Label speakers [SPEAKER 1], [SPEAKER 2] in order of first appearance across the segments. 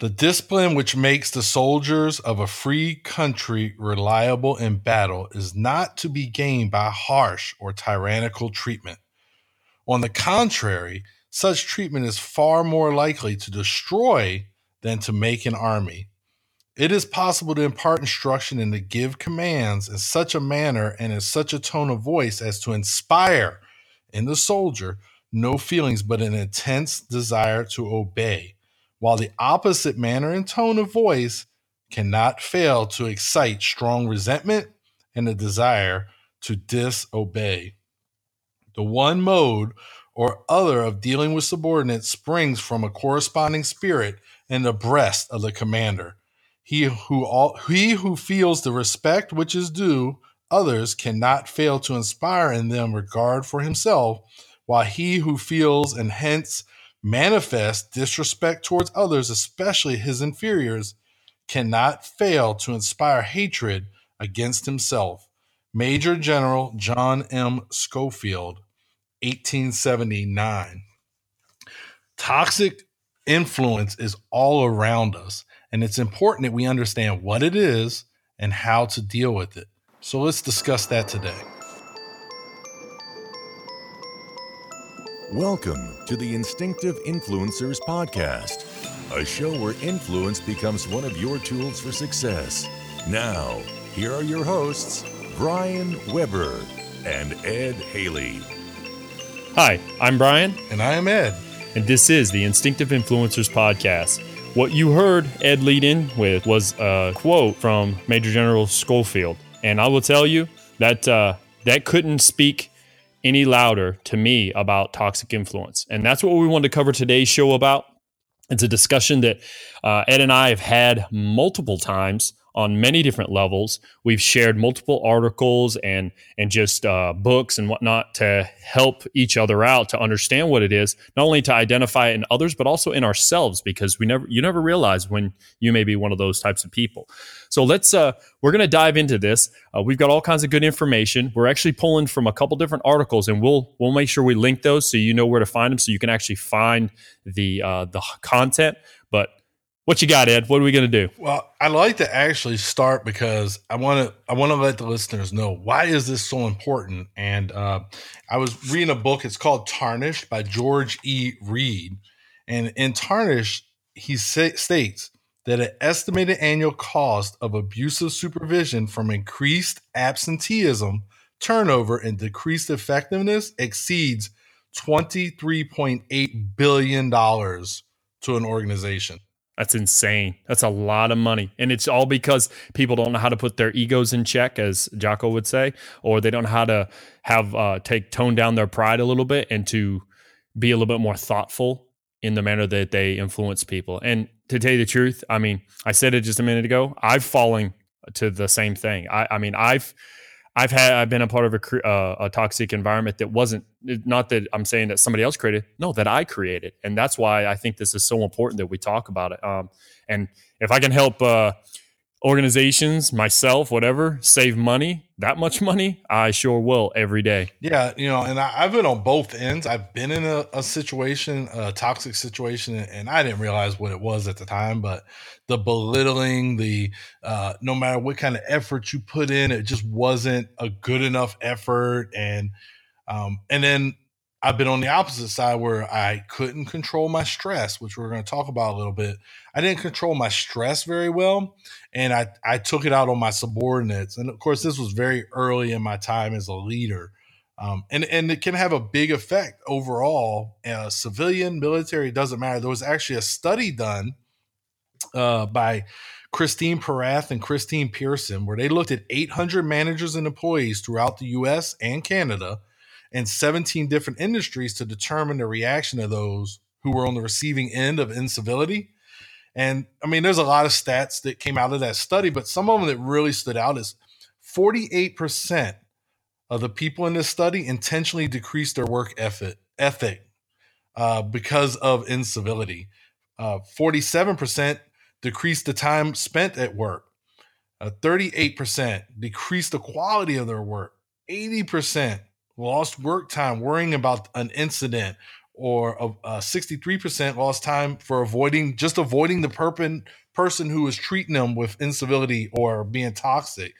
[SPEAKER 1] The discipline which makes the soldiers of a free country reliable in battle is not to be gained by harsh or tyrannical treatment. On the contrary, such treatment is far more likely to destroy than to make an army. It is possible to impart instruction and to give commands in such a manner and in such a tone of voice as to inspire in the soldier no feelings but an intense desire to obey while the opposite manner and tone of voice cannot fail to excite strong resentment and a desire to disobey. The one mode or other of dealing with subordinates springs from a corresponding spirit in the breast of the commander. He who all, he who feels the respect which is due others cannot fail to inspire in them regard for himself, while he who feels and hence manifest disrespect towards others, especially his inferiors, cannot fail to inspire hatred against himself. Major General John M. Schofield, 1879. Toxic influence is all around us, and it's important that we understand what it is and how to deal with it. So let's discuss that today.
[SPEAKER 2] Welcome to the Instinctive Influencers Podcast, a show where influence becomes one of your tools for success. Now, here are your hosts, Brian Weber and Ed Haley.
[SPEAKER 3] Hi, I'm Brian.
[SPEAKER 1] And I am Ed.
[SPEAKER 3] And this is the Instinctive Influencers Podcast. What you heard Ed lead in with was a quote from Major General Schofield. And I will tell you that uh, that couldn't speak any louder to me about toxic influence. And that's what we want to cover today's show about. It's a discussion that uh, Ed and I have had multiple times on many different levels. We've shared multiple articles and and just uh, books and whatnot to help each other out to understand what it is, not only to identify it in others, but also in ourselves, because we never you never realize when you may be one of those types of people. So let's uh, we're going to dive into this. Uh, we've got all kinds of good information. We're actually pulling from a couple different articles, and we'll we'll make sure we link those so you know where to find them, so you can actually find the uh, the content. What you got, Ed? What are we going to do?
[SPEAKER 1] Well, I like to actually start because I want to I want to let the listeners know why is this so important. And uh, I was reading a book. It's called Tarnished by George E. Reed, and in Tarnished, he states that an estimated annual cost of abusive supervision from increased absenteeism, turnover, and decreased effectiveness exceeds twenty three point eight billion dollars to an organization.
[SPEAKER 3] That's insane. That's a lot of money. And it's all because people don't know how to put their egos in check, as Jocko would say, or they don't know how to have uh, take tone down their pride a little bit and to be a little bit more thoughtful in the manner that they influence people. And to tell you the truth, I mean, I said it just a minute ago. I've fallen to the same thing. I, I mean, I've I've had I've been a part of a, uh, a toxic environment that wasn't not that I'm saying that somebody else created, no, that I created, and that's why I think this is so important that we talk about it. Um, and if I can help uh, organizations, myself, whatever, save money, that much money, I sure will every day.
[SPEAKER 1] Yeah, you know, and I, have been on both ends. I've been in a, a, situation, a toxic situation, and I didn't realize what it was at the time, but the belittling, the uh, no matter what kind of effort you put in, it just wasn't a good enough effort. And um, and then I've been on the opposite side where I couldn't control my stress, which we're going to talk about a little bit. I didn't control my stress very well, and I I took it out on my subordinates. And of course, this was very early in my time as a leader, um, and and it can have a big effect overall. Uh, civilian, military doesn't matter. There was actually a study done uh, by Christine Porath and Christine Pearson where they looked at 800 managers and employees throughout the U.S. and Canada and 17 different industries to determine the reaction of those who were on the receiving end of incivility. And I mean, there's a lot of stats that came out of that study, but some of them that really stood out is 48% of the people in this study intentionally decreased their work ethic, ethic uh, because of incivility. Uh, 47% decreased the time spent at work. Uh, 38% decreased the quality of their work. 80% lost work time worrying about an incident or a, 63% lost time for avoiding just avoiding the perpin, person who is treating them with incivility or being toxic.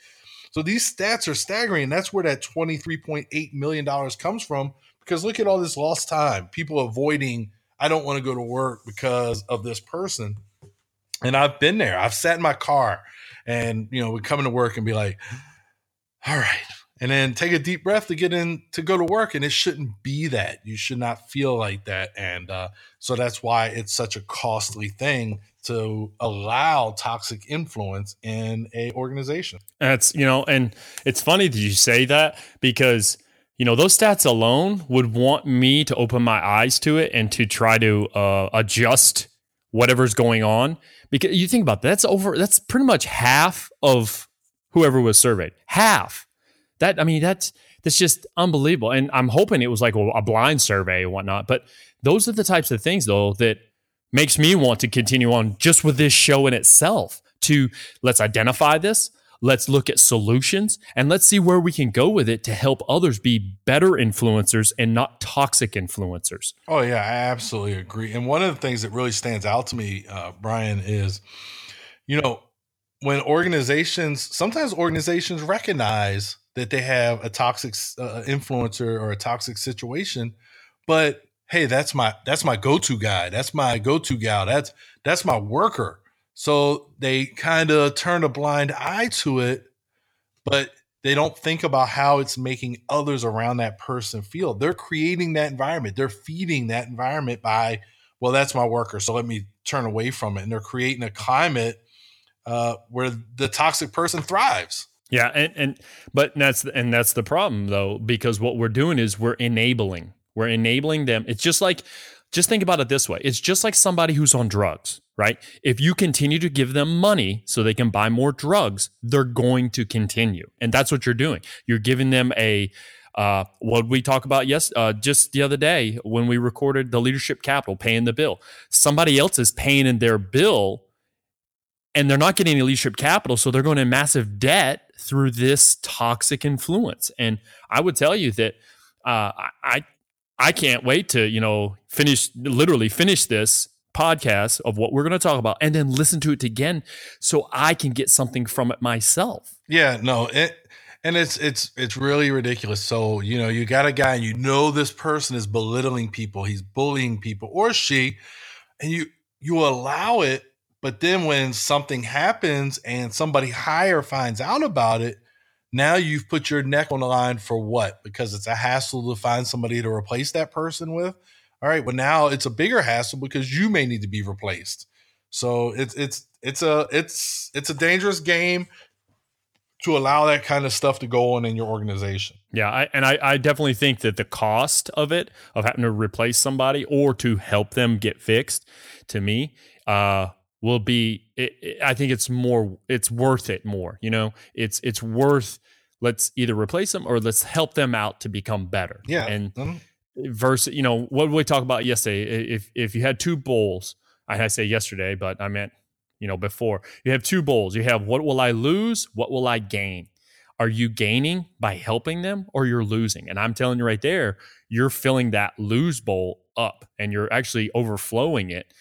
[SPEAKER 1] So these stats are staggering. That's where that $23.8 million comes from. Because look at all this lost time, people avoiding, I don't want to go to work because of this person. And I've been there. I've sat in my car and, you know, we come into work and be like, all right, and then take a deep breath to get in to go to work and it shouldn't be that. You should not feel like that and uh, so that's why it's such a costly thing to allow toxic influence in a organization.
[SPEAKER 3] That's you know and it's funny that you say that because you know those stats alone would want me to open my eyes to it and to try to uh, adjust whatever's going on. Because you think about that, that's over that's pretty much half of whoever was surveyed. Half that I mean, that's that's just unbelievable. And I'm hoping it was like a, blind survey and whatnot. But those are the types of things, though, that makes me want to continue on just with this show in itself. To let's identify this, let's look at solutions, and let's see where we can go with it to help others be better influencers and not toxic influencers.
[SPEAKER 1] Oh yeah, I absolutely agree. And one of the things that really stands out to me, uh, Brian, is you know when organizations sometimes organizations recognize that they have a toxic uh, influencer or a toxic situation but hey that's my that's my go-to guy that's my go-to gal that's that's my worker. So they kind of turn a blind eye to it but they don't think about how it's making others around that person feel. They're creating that environment they're feeding that environment by well that's my worker so let me turn away from it. And they're creating a climate uh, where the toxic person thrives
[SPEAKER 3] yeah, and and but that's and that's the problem though because what we're doing is we're enabling. We're enabling them. It's just like just think about it this way. It's just like somebody who's on drugs, right? If you continue to give them money so they can buy more drugs, they're going to continue. And that's what you're doing. You're giving them a uh, what we talk about yes uh, just the other day when we recorded the leadership capital paying the bill somebody else is paying in their bill and they're not getting any leadership capital so they're going in massive debt through this toxic influence. And I would tell you that uh, I I can't wait to you know finish literally finish this podcast of what we're going to talk about and then listen to it again so I can get something from it myself.
[SPEAKER 1] Yeah, no, it and it's it's it's really ridiculous. So, you know, you got a guy and you know this person is belittling people, he's bullying people or she and you you allow it but then when something happens and somebody higher finds out about it, now you've put your neck on the line for what? Because it's a hassle to find somebody to replace that person with. All right, well now it's a bigger hassle because you may need to be replaced. So it's it's it's a it's it's a dangerous game to allow that kind of stuff to go on in your organization.
[SPEAKER 3] Yeah, I, and I, I definitely think that the cost of it, of having to replace somebody or to help them get fixed, to me, uh, will be it, it, i think it's more it's worth it more you know? It's it's worth let's either replace them or let's help them out to become better.
[SPEAKER 1] Yeah.
[SPEAKER 3] And mm-hmm. versus you know what we talk about yesterday? If if you had two bowls i say yesterday but i meant you know before. You have two bowls you have what will i lose? What will i gain? Are you gaining by helping them or you're losing? And i'm telling you right there you're filling that lose bowl up and you're actually overflowing it.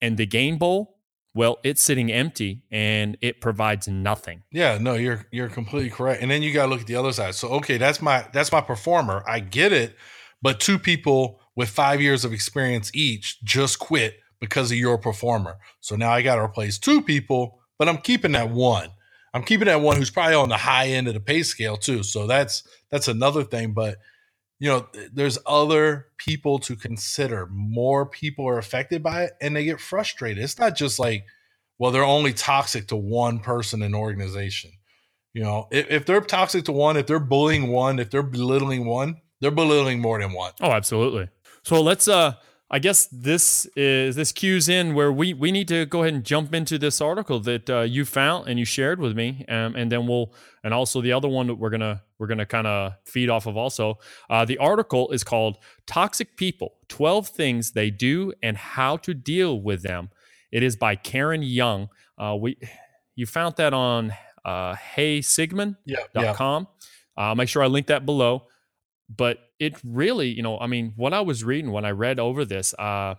[SPEAKER 3] And the gain bowl well, it's sitting empty and it provides nothing.
[SPEAKER 1] Yeah, no, you're you're completely correct. And then you got to look at the other side. So, okay, that's my that's my performer. I get it, but two people with 5 years of experience each just quit because of your performer. So now I got to replace two people, but I'm keeping that one. I'm keeping that one who's probably on the high end of the pay scale too. So that's that's another thing, but you know, there's other people to consider. More people are affected by it and they get frustrated. It's not just like, well, they're only toxic to one person in organization. You know, if, if they're toxic to one, if they're bullying one, if they're belittling one, they're belittling more than one.
[SPEAKER 3] Oh, absolutely. So let's uh I guess this is this cues in where we we need to go ahead and jump into this article that uh, you found and you shared with me, um, and then we'll and also the other one that we're gonna we're gonna kind of feed off of. Also, uh, the article is called "Toxic People: Twelve Things They Do and How to Deal with Them." It is by Karen Young. Uh, we you found that on uh, HeySigmund.com.
[SPEAKER 1] Yeah, yeah.
[SPEAKER 3] Uh, make sure I link that below. But it really, you know, I mean, what I was reading when I read over this, uh,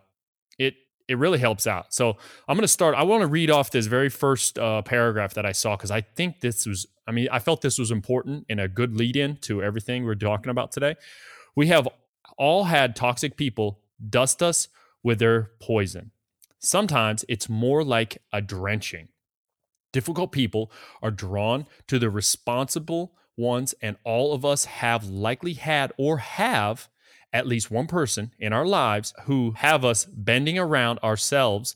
[SPEAKER 3] it it really helps out. So I'm going to start. I want to read off this very first uh, paragraph that I saw because I think this was. I mean, I felt this was important and a good lead in to everything we're talking about today. We have all had toxic people dust us with their poison. Sometimes it's more like a drenching. Difficult people are drawn to the responsible ones, and all of us have likely had or have at least one person in our lives who have us bending around ourselves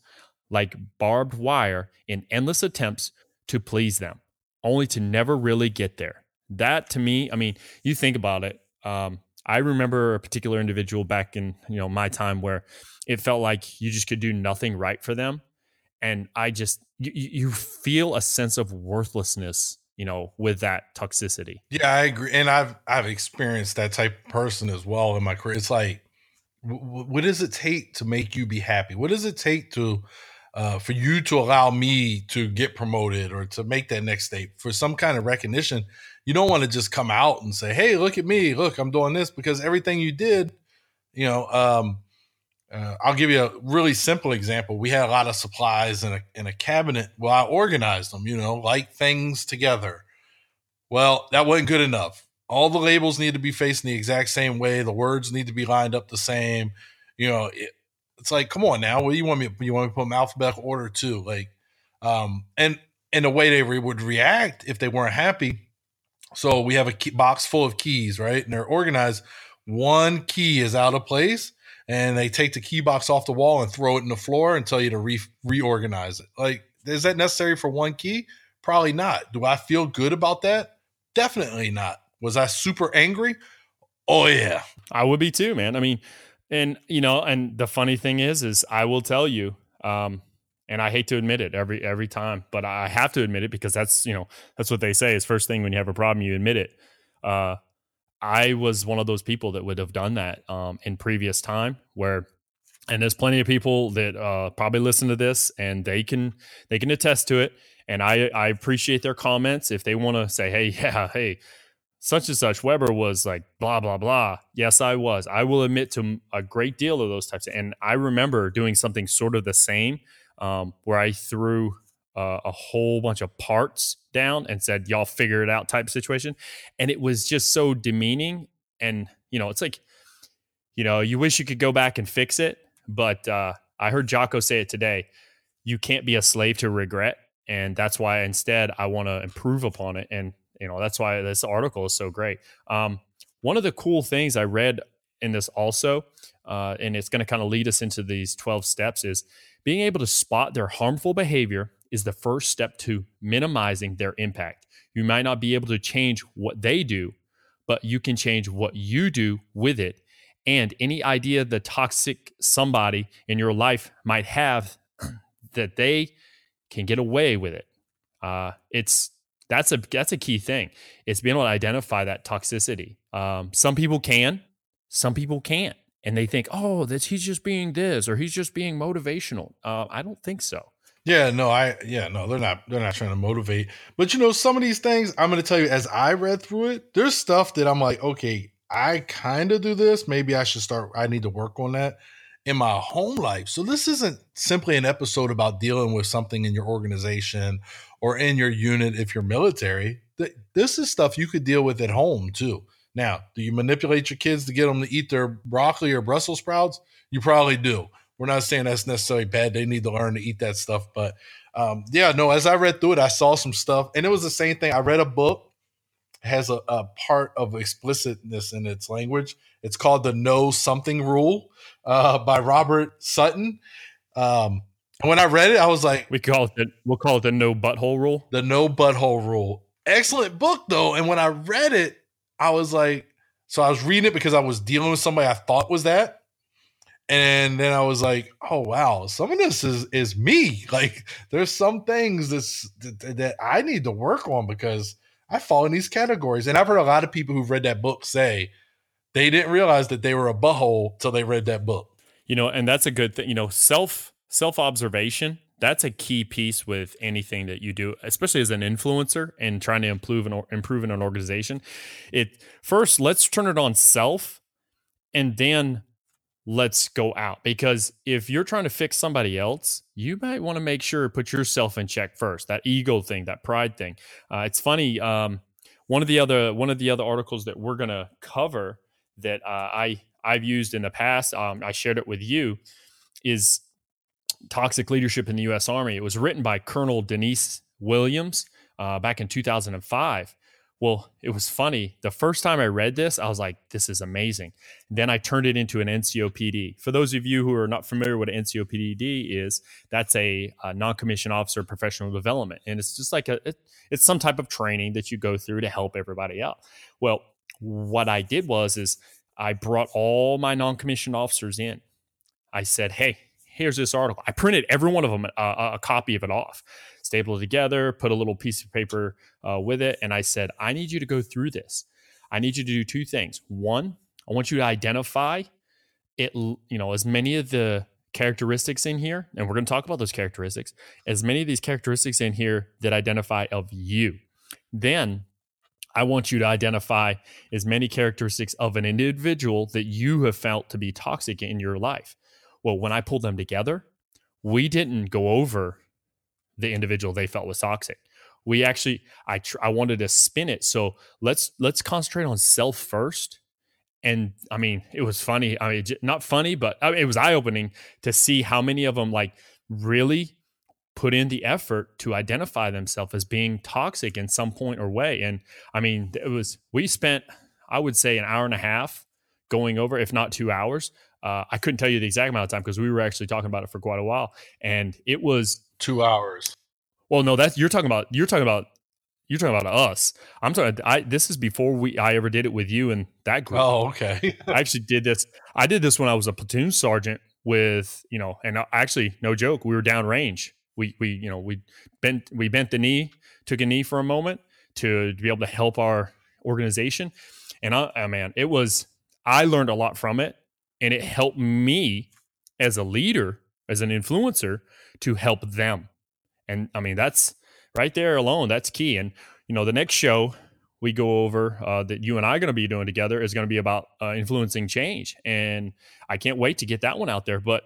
[SPEAKER 3] like barbed wire in endless attempts to please them, only to never really get there. That to me, I mean, you think about it. Um, I remember a particular individual back in you know my time where it felt like you just could do nothing right for them, and I just you, you feel a sense of worthlessness you know, with that toxicity.
[SPEAKER 1] Yeah, I agree, and I've I've experienced that type of person as well in my career. It's like, w- what does it take to make you be happy? What does it take to uh, for you to allow me to get promoted or to make that next step for some kind of recognition? You don't want to just come out and say, "Hey, look at me! Look, I'm doing this," because everything you did, you know. Um, uh, I'll give you a really simple example. We had a lot of supplies in a in a cabinet. Well, I organized them, you know, like things together. Well, that wasn't good enough. All the labels need to be facing the exact same way. The words need to be lined up the same. You know, it, it's like, come on now. What do you want me? You want me to put them alphabetical order too? Like, um, and in the way they re- would react if they weren't happy. So we have a key box full of keys, right? And they're organized. One key is out of place and they take the key box off the wall and throw it in the floor and tell you to re- reorganize it. Like, is that necessary for one key? Probably not. Do I feel good about that? Definitely not. Was I super angry? Oh yeah.
[SPEAKER 3] I would be too, man. I mean, and you know, and the funny thing is, is I will tell you, um, and I hate to admit it every every time, but I have to admit it because that's you know that's what they say is first thing when you have a problem you admit it. Uh, I was one of those people that would have done that um, in previous time where and there's plenty of people that uh, probably listen to this and they can they can attest to it. And I I appreciate their comments. If they want to say hey yeah hey such and such Weber was like blah blah blah yes I was. I will admit to a great deal of those types and I remember doing something sort of the same um, where I threw uh, a whole bunch of parts down and said, y'all figure it out type situation. And it was just so demeaning. And, you know, it's like, you know, you wish you could go back and fix it. But uh, I heard Jocko say it today. You can't be a slave to regret. And that's why instead I want to improve upon it. And, you know, that's why this article is so great. Um, one of the cool things I read in this also, uh, and it's going to kind of lead us into these 12 steps, is being able to spot their harmful behavior is the first step to minimizing their impact. You might not be able to change what they do, but you can change what you do with it. And any idea the toxic somebody in your life might have that they can get away with it. Uh, it's that's a that's a key thing. It's being able to identify that toxicity. Um, some people can, some people can't, and they think, oh, that he's just being this or he's just being motivational. Uh, I don't think so.
[SPEAKER 1] Yeah, no, I yeah, no, they're not they're not trying to motivate. But you know, some of these things I'm gonna tell you as I read through it, there's stuff that I'm like, okay, I kind of do this. Maybe I should start I need to work on that in my home life. So this isn't simply an episode about dealing with something in your organization or in your unit if you're military. This is stuff you could deal with at home too. Now, do you manipulate your kids to get them to eat their broccoli or Brussels sprouts? You probably do. We're not saying that's necessarily bad. They need to learn to eat that stuff. But um, yeah, no, as I read through it, I saw some stuff. And it was the same thing. I read a book has a, a, part of explicitness in its language. It's called the Know Something Rule uh, by Robert Sutton. Um, when I read it, I was like,
[SPEAKER 3] "We call it the we'll call it the No Butthole Rule."
[SPEAKER 1] The No Butthole Rule. Excellent book though. And when I read it, I was like, so I was reading it because I was dealing with somebody I thought was that, and then I was like, "Oh wow, some of this is is me. Like, there's some things that's, that, that I need to work on because I fall in these categories." And I've heard a lot of people who've read that book say they didn't realize that they were a butthole till they read that book.
[SPEAKER 3] You know, and that's a good thing. You know, self self observation that's a key piece with anything that you do, especially as an influencer and trying to improve an improve in an organization. It first let's turn it on self, and then let's go out because if you're trying to fix somebody else, you might want to make sure put yourself in check first. That ego thing, that pride thing. Uh, it's funny. Um, one of the other one of the other articles that we're gonna cover that uh, I I've used in the past, um, I shared it with you, is Toxic Leadership in the U.S. Army. It was written by Colonel Denise Williams uh, back in 2005. Well, it was funny. The first time I read this, I was like, this is amazing. Then I turned it into an NCOPD. For those of you who are not familiar with NCOPD is, that's a, a non-commissioned officer professional development. And it's just like a, it, it's some type of training that you go through to help everybody out. Well, what I did was, is I brought all my non-commissioned officers in. I said, hey, here's this article. I printed every one of them uh, a copy of it off, stapled it together, put a little piece of paper uh, with it, and I said, I need you to go through this. I need you to do two things. One, I want you to identify it, you know, as many of the characteristics in here, and we're going to talk about those characteristics, as many of these characteristics in here that identify of you. Then I want you to identify as many characteristics of an individual that you have felt to be toxic in your life. Well, when I pulled them together, we didn't go over the individual they felt was toxic. We actually, I tr- I wanted to spin it. So let's let's concentrate on self first. And I mean, it was funny. I mean, not funny, but I mean, it was eye opening to see how many of them like really put in the effort to identify themselves as being toxic in some point or way. And I mean, it was we spent, I would say, an hour and a half going over, if not two hours, uh, I couldn't tell you the exact amount of time because we were actually talking about it for quite a while, and it was
[SPEAKER 1] two hours.
[SPEAKER 3] Well, no, that's you're talking about. You're talking about. You're talking about us. I'm talking. I this is before we I ever did it with you and that group.
[SPEAKER 1] Oh, okay.
[SPEAKER 3] I actually did this. I did this when I was a platoon sergeant with you know, and actually, no joke, we were down range. We we you know we bent we bent the knee, took a knee for a moment to, to be able to help our organization, and I, oh man, it was. I learned a lot from it and it helped me as a leader, as an influencer, to help them. And I mean, that's right there alone. That's key. And you know, the next show we go over uh, that you and I are going to be doing together is going to be about uh, influencing change, and I can't wait to get that one out there. But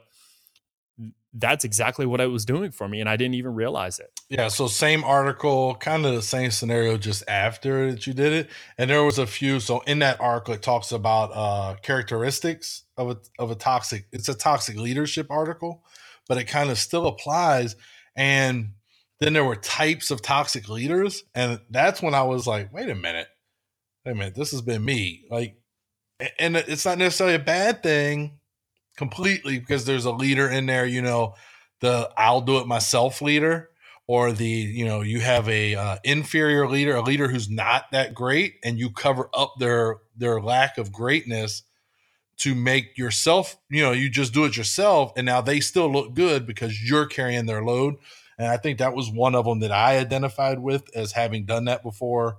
[SPEAKER 3] that's exactly what it was doing for me, and I didn't even realize it.
[SPEAKER 1] Yeah. So same article, kind of the same scenario, just after that you did it, and there was a few. So in that article, it talks about uh, characteristics of a of a toxic. It's a toxic leadership article, but it kind of still applies. And then there were types of toxic leaders, and that's when I was like, wait a minute, wait a minute, this has been me. Like, and it's not necessarily a bad thing completely because there's a leader in there, you know, the I'll do it myself leader or the, you know, you have a uh, inferior leader, a leader who's not that great and you cover up their their lack of greatness to make yourself, you know, you just do it yourself and now they still look good because you're carrying their load. And I think that was one of them that I identified with as having done that before.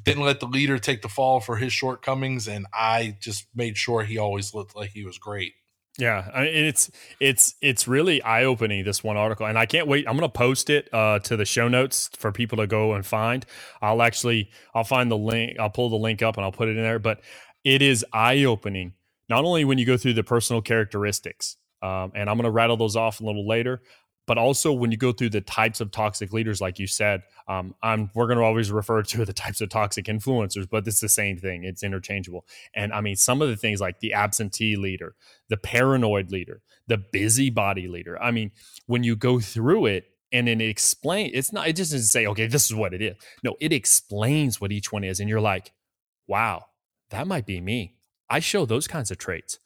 [SPEAKER 1] Didn't let the leader take the fall for his shortcomings, and I just made sure he always looked like he was great.
[SPEAKER 3] Yeah, I mean, it's it's it's really eye opening this one article, and I can't wait. I'm going to post it uh, to the show notes for people to go and find. I'll actually I'll find the link. I'll pull the link up and I'll put it in there. But it is eye opening not only when you go through the personal characteristics, um, and I'm going to rattle those off a little later, but also when you go through the types of toxic leaders, like you said, um, we're going to always refer to the types of toxic influencers, but it's the same thing. It's interchangeable. And I mean, some of the things like the absentee leader, the paranoid leader, the busybody leader. I mean, when you go through it, and then it explain it's not it just doesn't say okay this is what it is no it explains what each one is and you're like wow that might be me i show those kinds of traits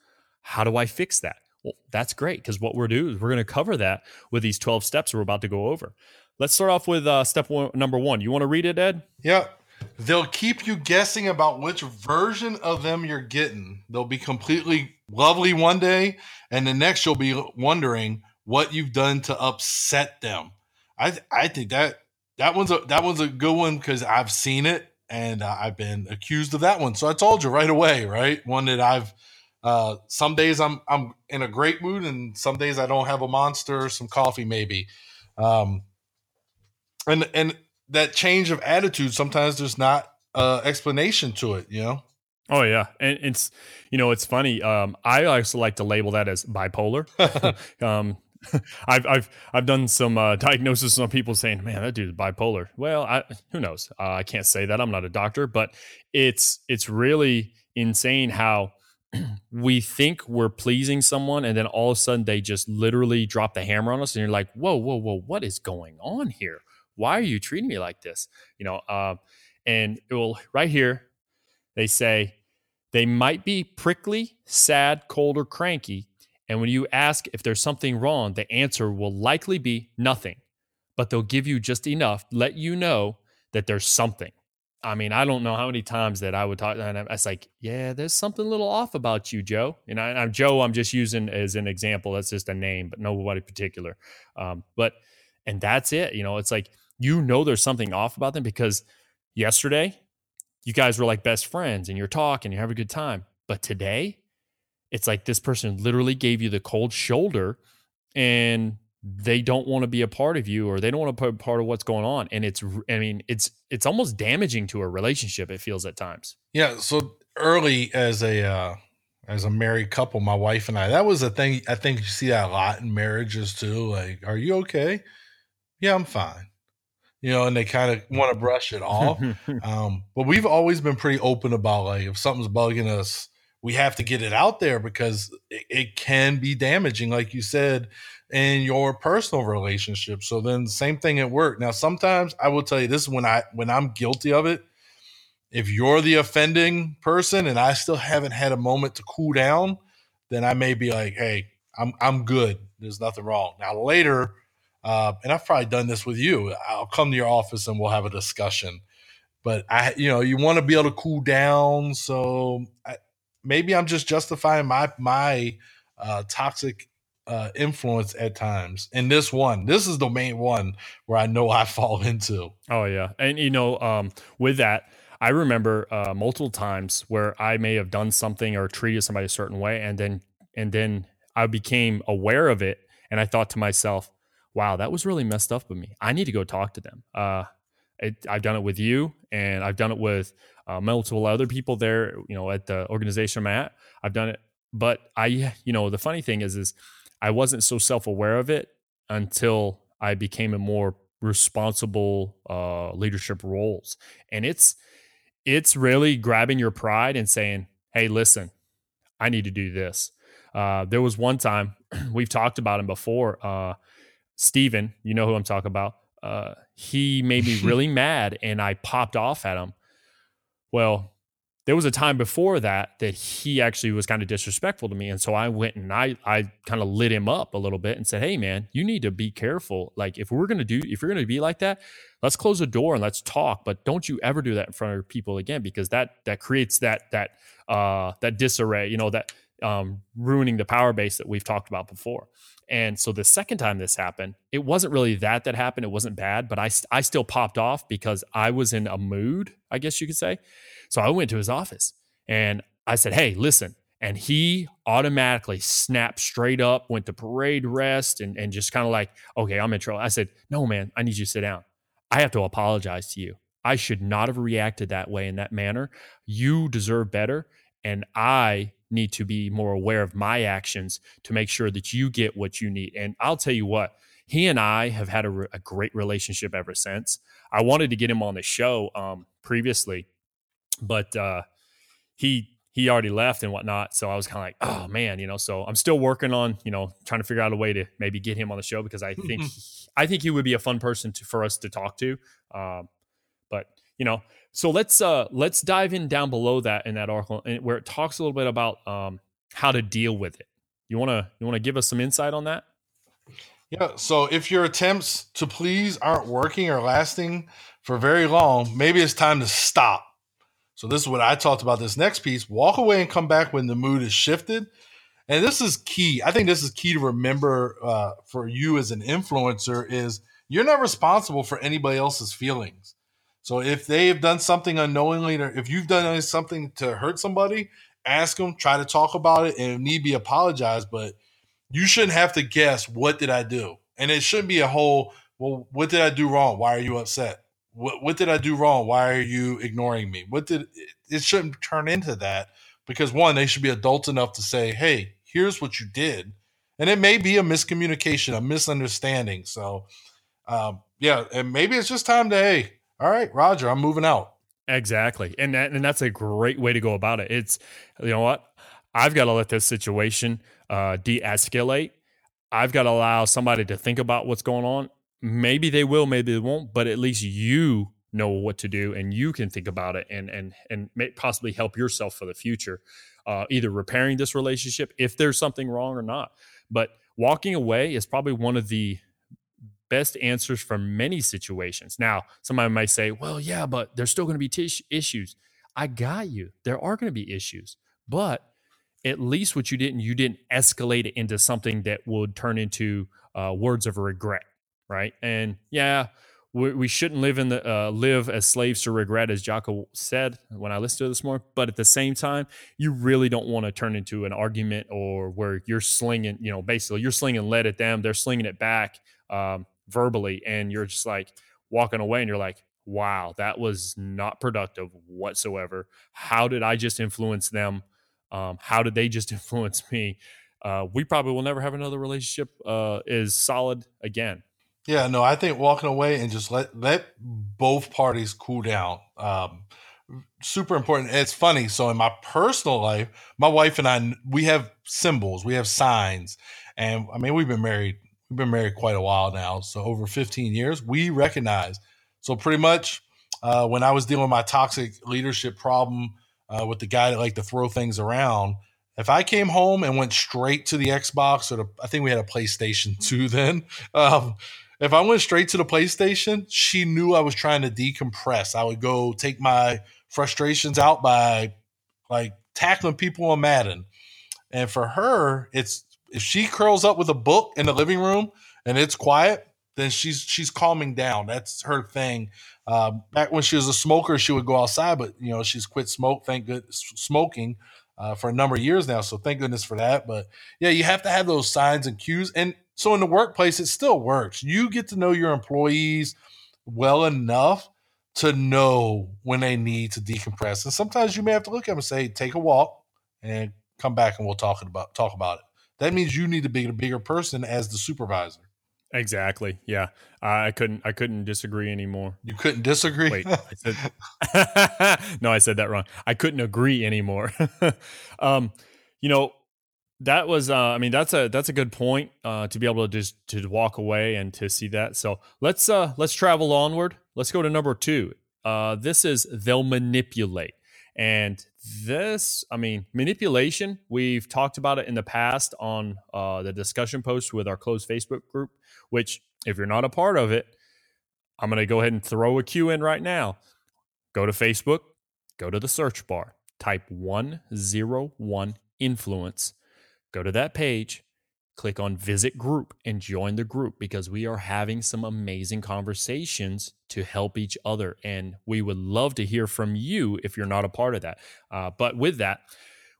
[SPEAKER 3] how do i fix that well, that's great because what we're doing is we're going to cover that with these 12 steps we're about to go over. Let's start off with uh, step one, number one. You want to read it, Ed?
[SPEAKER 1] Yeah. They'll keep you guessing about which version of them you're getting. They'll be completely lovely one day, and the next you'll be wondering what you've done to upset them. I I think that that one's a that one's a good one because I've seen it and uh, I've been accused of that one. So I told you right away, right? One that I've Uh, some days I'm I'm in a great mood, and some days I don't have a monster, some coffee maybe. Um, and and that change of attitude sometimes there's not uh explanation to it, you know.
[SPEAKER 3] Oh yeah, and it's you know it's funny. Um, I also like to label that as bipolar. um, I've I've I've done some uh, diagnosis on people saying, "Man, that dude's bipolar." Well, I, who knows? Uh, I can't say that. I'm not a doctor, but it's it's really insane how we think we're pleasing someone, and then all of a sudden they just literally drop the hammer on us, and you're like, "Whoa, whoa, whoa! What is going on here? Why are you treating me like this?" You know, uh, and it will right here. They say they might be prickly, sad, cold, or cranky and when you ask if there's something wrong, the answer will likely be nothing, but they'll give you just enough, let you know that there's something. I mean, I don't know how many times that I would talk, and I was like, "Yeah, there's something a little off about you, Joe." And I, am Joe. I'm just using as an example. That's just a name, but nobody particular. Um, but and that's it. You know, it's like you know there's something off about them because yesterday you guys were like best friends and you're talking, you have a good time, but today it's like this person literally gave you the cold shoulder and they don't want to be a part of you or they don't want to be a part of what's going on. And it's i mean it's it's almost damaging to a relationship it feels at times.
[SPEAKER 1] Yeah so early as a uh as a married couple my wife and i that was a thing i think you see that a lot in marriages too like are you okay? Yeah i'm fine. You know and they kind of want to brush it off. Um but we've always been pretty open about like if something's bugging us we have to get it out there because it, it, can be damaging, like you said, in your personal relationship. So then same thing at work. Now, sometimes I will tell you this is when I when I'm guilty of it. If you're the offending person and I still haven't had a moment to cool down, then I may be like, hey, I'm I'm good. There's nothing wrong. Now later, uh, and I've probably done this with you. I'll come to your office and we'll have a discussion. But I, you know, you want to be able to cool down. So I, maybe I'm just justifying my my uh, toxic uh, influence at times. And this one, this is the main one where I know I fall into.
[SPEAKER 3] Oh yeah, and you know, um, with that, I remember uh, multiple times where I may have done something or treated somebody a certain way, and then and then I became aware of it, and I thought to myself, "Wow, that was really messed up with me. I need to go talk to them." Uh, it, I've done it with you, and I've done it with uh, multiple other people there. You know, at the organization I'm at, I've done it. But I, you know, the funny thing is, is I wasn't so self aware of it until I became a more responsible uh, leadership roles, and it's it's really grabbing your pride and saying, "Hey, listen, I need to do this." Uh, there was one time we've talked about him before. Uh, Steven, you know who I'm talking about uh, he made me really mad and I popped off at him. Well, there was a time before that that he actually was kind of disrespectful to me. And so I went and I, I kind of lit him up a little bit and said, Hey man, you need to be careful. Like if we're to do, if you're to be like that, let's close the door and let's talk. But don't you ever do that in front of people again, because that, that creates that, that, uh, that disarray, you know, that, um, ruining the power base that we've talked about before. And so the second time this happened, it wasn't really that that happened. It wasn't bad, but I, I still popped off because I was in a mood, I guess you could say. So I went to his office and I said, Hey, listen. And he automatically snapped straight up, went to parade rest, and, and just kind of like, okay, I'm in trouble. I said, No, man, I need you to sit down. I have to apologize to you. I should not have reacted that way in that manner. You deserve better. And I need to be more aware of my actions to make sure that you get what you need. And I'll tell you what, he and I have had a, a great relationship ever since. I wanted to get him on the show um, previously, but uh, he he already left and whatnot. So I was kind of like, oh man, you know. So I'm still working on you know trying to figure out a way to maybe get him on the show because I think I think he would be a fun person to, for us to talk to. Um, but you know, so let's uh let's dive in down below that in that article where it talks a little bit about um how to deal with it. You wanna you wanna give us some insight on that?
[SPEAKER 1] Yeah. So if your attempts to please aren't working or lasting for very long, maybe it's time to stop. So this is what I talked about this next piece. Walk away and come back when the mood is shifted. And this is key. I think this is key to remember uh, for you as an influencer is you're not responsible for anybody else's feelings. So if they have done something unknowingly, or if you've done something to hurt somebody, ask them, try to talk about it, and need be apologize. But you shouldn't have to guess what did I do, and it shouldn't be a whole. Well, what did I do wrong? Why are you upset? What what did I do wrong? Why are you ignoring me? What did it shouldn't turn into that because one, they should be adults enough to say, "Hey, here's what you did," and it may be a miscommunication, a misunderstanding. So, um, yeah, and maybe it's just time to hey, all right, Roger, I'm moving out.
[SPEAKER 3] Exactly, and that, and that's a great way to go about it. It's you know what I've got to let this situation uh, de-escalate. I've got to allow somebody to think about what's going on. Maybe they will, maybe they won't, but at least you know what to do and you can think about it and and and possibly help yourself for the future. Uh, either repairing this relationship if there's something wrong or not. But walking away is probably one of the best answers for many situations. Now, somebody might say, well, yeah, but there's still going to be t- issues. I got you. There are going to be issues, but at least what you didn't, you didn't escalate it into something that would turn into uh, words of regret, right? And yeah, we, we shouldn't live in the uh, live as slaves to regret, as Jocko said when I listened to this more. But at the same time, you really don't want to turn into an argument or where you're slinging, you know, basically you're slinging lead at them, they're slinging it back. Um, verbally and you're just like walking away and you're like wow that was not productive whatsoever how did i just influence them um, how did they just influence me uh, we probably will never have another relationship uh, is solid again
[SPEAKER 1] yeah no i think walking away and just let let both parties cool down um, super important it's funny so in my personal life my wife and i we have symbols we have signs and i mean we've been married we've been married quite a while now, so over 15 years. We recognize. So pretty much, uh, when I was dealing with my toxic leadership problem uh, with the guy that liked to throw things around, if I came home and went straight to the Xbox or the, I think we had a PlayStation 2 then. Um, if I went straight to the PlayStation, she knew I was trying to decompress. I would go take my frustrations out by like tackling people on Madden. And for her, it's if she curls up with a book in the living room and it's quiet, then she's she's calming down. That's her thing. Uh, back when she was a smoker, she would go outside, but you know she's quit smoke. Thank good smoking uh, for a number of years now. So thank goodness for that. But yeah, you have to have those signs and cues. And so in the workplace, it still works. You get to know your employees well enough to know when they need to decompress. And sometimes you may have to look at them and say, "Take a walk and come back, and we'll talk about talk about it." that means you need to be a bigger person as the supervisor.
[SPEAKER 3] Exactly. Yeah. I couldn't I couldn't disagree anymore.
[SPEAKER 1] You couldn't disagree?
[SPEAKER 3] Wait. I said, no, I said that wrong. I couldn't agree anymore. um, you know, that was uh, I mean that's a that's a good point uh, to be able to just to walk away and to see that. So let's uh let's travel onward. Let's go to number 2. Uh this is they'll manipulate. And this, I mean, manipulation, we've talked about it in the past on uh, the discussion post with our closed Facebook group, which, if you're not a part of it, I'm going to go ahead and throw a cue in right now. Go to Facebook, go to the search bar, type 101 influence, go to that page, click on visit group and join the group because we are having some amazing conversations to help each other. And we would love to hear from you if you're not a part of that. Uh, but with that,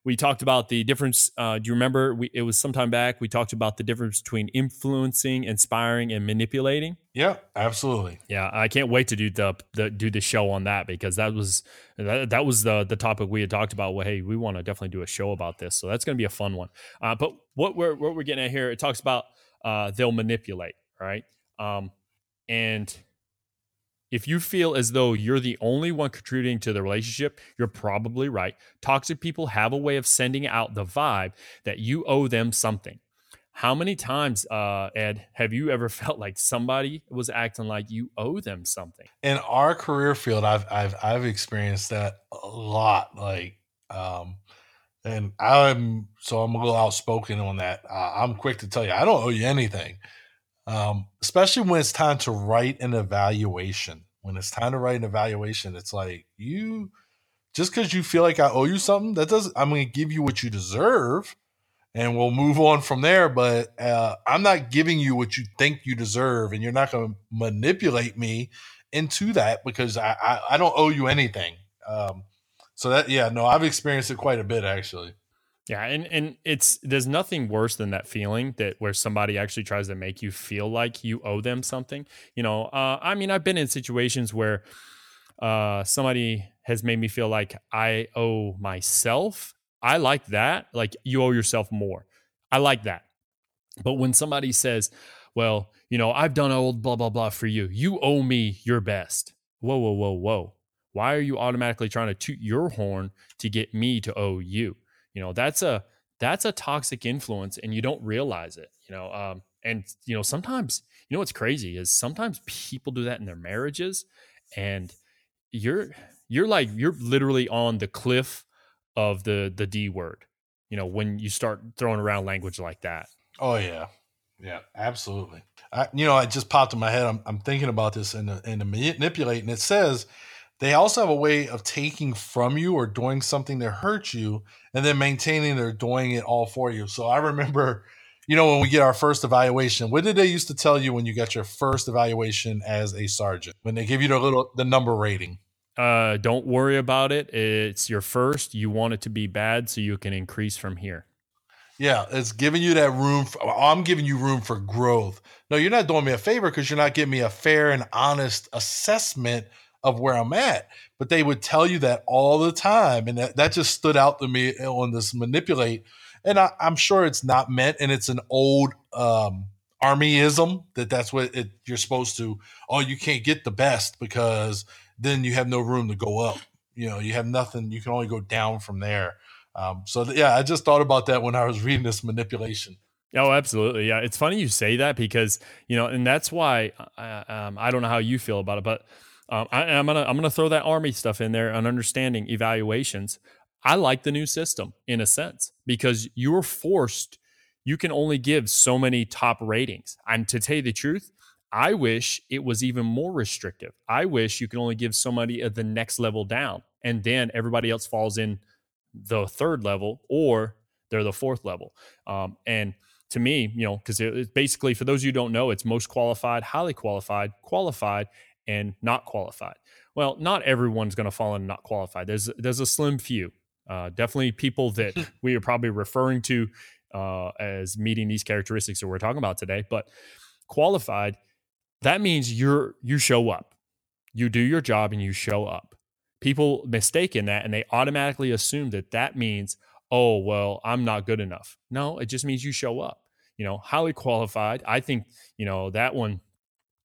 [SPEAKER 3] we talked about the difference. Uh, do you remember? We, it was some time back. We talked about the difference between influencing, inspiring, and manipulating.
[SPEAKER 1] Yeah, absolutely.
[SPEAKER 3] Yeah, I can't wait to do the, the do the show on that because that was that, that was the the topic we had talked about. Well, hey, we want to definitely do a show about this, so that's going to be a fun one. Uh, but what we're what we're getting at here, it talks about uh, they'll manipulate, right? Um, and if you feel as though you're the only one contributing to the relationship, you're probably right. Toxic people have a way of sending out the vibe that you owe them something. How many times, uh, Ed, have you ever felt like somebody was acting like you owe them something?
[SPEAKER 1] In our career field, I've I've I've experienced that a lot. Like, um, and I'm so I'm a little outspoken on that. Uh, I'm quick to tell you I don't owe you anything um, especially when it's time to write an evaluation. When it's time to write an evaluation, it's like you just because you feel like I owe you something, that doesn't. I'm going to give you what you deserve, and we'll move on from there. But uh, I'm not giving you what you think you deserve, and you're not going to manipulate me into that because I, I, I don't owe you anything. Um, So that yeah, no, I've experienced it quite a bit actually.
[SPEAKER 3] Yeah, and and it's there's nothing worse than that feeling that where somebody actually tries to make you feel like you owe them something. You know, uh, I mean, I've been in situations where uh, somebody has made me feel like I owe myself. I like that. Like you owe yourself more. I like that. But when somebody says, "Well, you know, I've done old blah blah blah for you. You owe me your best." Whoa, whoa, whoa, whoa. Why are you automatically trying to toot your horn to get me to owe you? You know, that's a that's a toxic influence, and you don't realize it. You know, um, and you know sometimes you know what's crazy is sometimes people do that in their marriages, and you're you're like you're literally on the cliff of the the D word. You know, when you start throwing around language like that.
[SPEAKER 1] Oh yeah, yeah, absolutely. I, you know, it just popped in my head. I'm, I'm thinking about this and and manipulating. It says they also have a way of taking from you or doing something to hurt you and then maintaining they're doing it all for you. So I remember, you know, when we get our first evaluation, what did they used to tell you when you got your first evaluation as a sergeant? When they give you the little the number rating.
[SPEAKER 3] Uh, don't worry about it. It's your first. You want it to be bad so you can increase from here.
[SPEAKER 1] Yeah, it's giving you that room. For, I'm giving you room for growth. No, you're not doing me a favor because you're not giving me a fair and honest assessment of where I'm at. But they would tell you that all the time. And that, that just stood out to me on this manipulate. And I, am sure it's not meant, and it's an old um, armyism that that's what it, you're supposed to. Oh, you can't get the best because then you have no room to go up. You know, you have nothing. You can only go down from there. Um, so th- yeah, I just thought about that when I was reading this manipulation.
[SPEAKER 3] Oh, absolutely. Yeah, it's funny you say that because you know, and that's why uh, um, I don't know how you feel about it, but um, I, am gonna I'm gonna throw that army stuff in there on understanding evaluations. I like the new system in a sense because you're forced. You can only give so many top ratings, and to tell you the truth, I wish it was even more restrictive. I wish you could only give somebody at the next level down, and then everybody else falls in the third level or they're the fourth level. Um, and to me, you know, because it's basically for those of you who don't know, it's most qualified, highly qualified, qualified, and not qualified. Well, not everyone's going to fall in not qualified. There's there's a slim few. Uh, definitely people that we are probably referring to uh, as meeting these characteristics that we're talking about today. But qualified, that means you're you show up, you do your job, and you show up. People mistake in that, and they automatically assume that that means, oh well, I'm not good enough. No, it just means you show up. You know, highly qualified. I think you know that one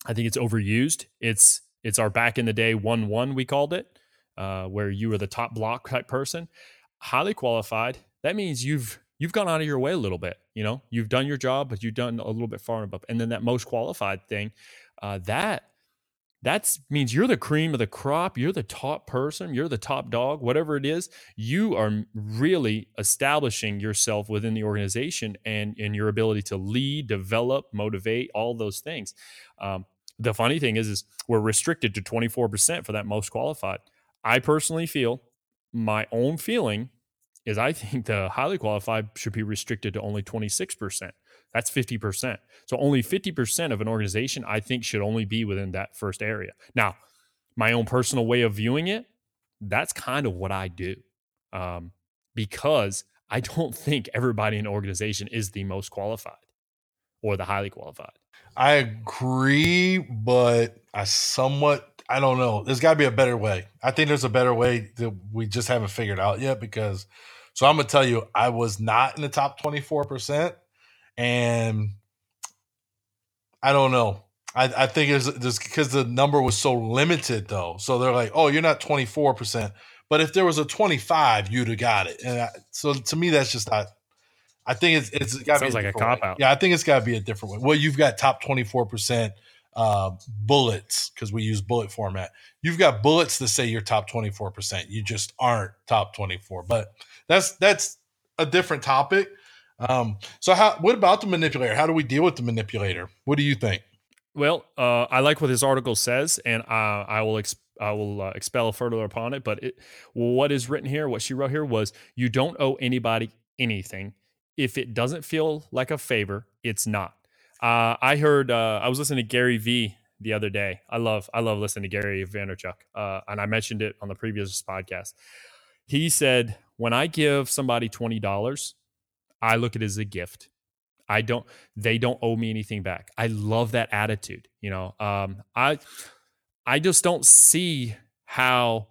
[SPEAKER 3] I think it's overused. It's it's our back in the day one one we called it, uh, where you were the top block type person, highly qualified. That means you've you've gone out of your way a little bit. You know, you've done your job, but you've done a little bit far and above. And then that most qualified thing, uh, that that means you're the cream of the crop. You're the top person. You're the top dog, whatever it is. You are really establishing yourself within the organization and, and your ability to lead, develop, motivate, all those things. Um, the funny thing is, is we're restricted to 24% for that most qualified. I personally feel my own feeling is I think the highly qualified should be restricted to only 26%. That's 50%. So only 50% of an organization I think should only be within that first area. Now, my own personal way of viewing it, that's kind of what I do. Um, because I don't think everybody in an organization is the most qualified or the highly qualified.
[SPEAKER 1] I agree, but I somewhat I don't know. There's got to be a better way. I think there's a better way that we just haven't figured out yet. Because, so I'm gonna tell you, I was not in the top 24 percent, and I don't know. I, I think it's just because the number was so limited, though. So they're like, "Oh, you're not 24 percent," but if there was a 25, you'd have got it. And I, so to me, that's just not I think it's it's got
[SPEAKER 3] sounds like a cop out.
[SPEAKER 1] Yeah, I think it's got to be a different way. Well, you've got top twenty four percent uh, bullets because we use bullet format. You've got bullets that say you're top twenty four percent. You just aren't top twenty four. But that's that's a different topic. Um, so how? What about the manipulator? How do we deal with the manipulator? What do you think?
[SPEAKER 3] Well, uh, I like what this article says, and uh, I will exp- I will uh, expel further upon it. But it, what is written here, what she wrote here was, you don't owe anybody anything if it doesn't feel like a favor, it's not. Uh, I heard uh, I was listening to Gary V the other day. I love I love listening to Gary Vaynerchuk, uh, and I mentioned it on the previous podcast. he said, when I give somebody $20, I look at it as a gift. I don't, they don't owe me anything back. I love that attitude. You know, um, I, I just don't see how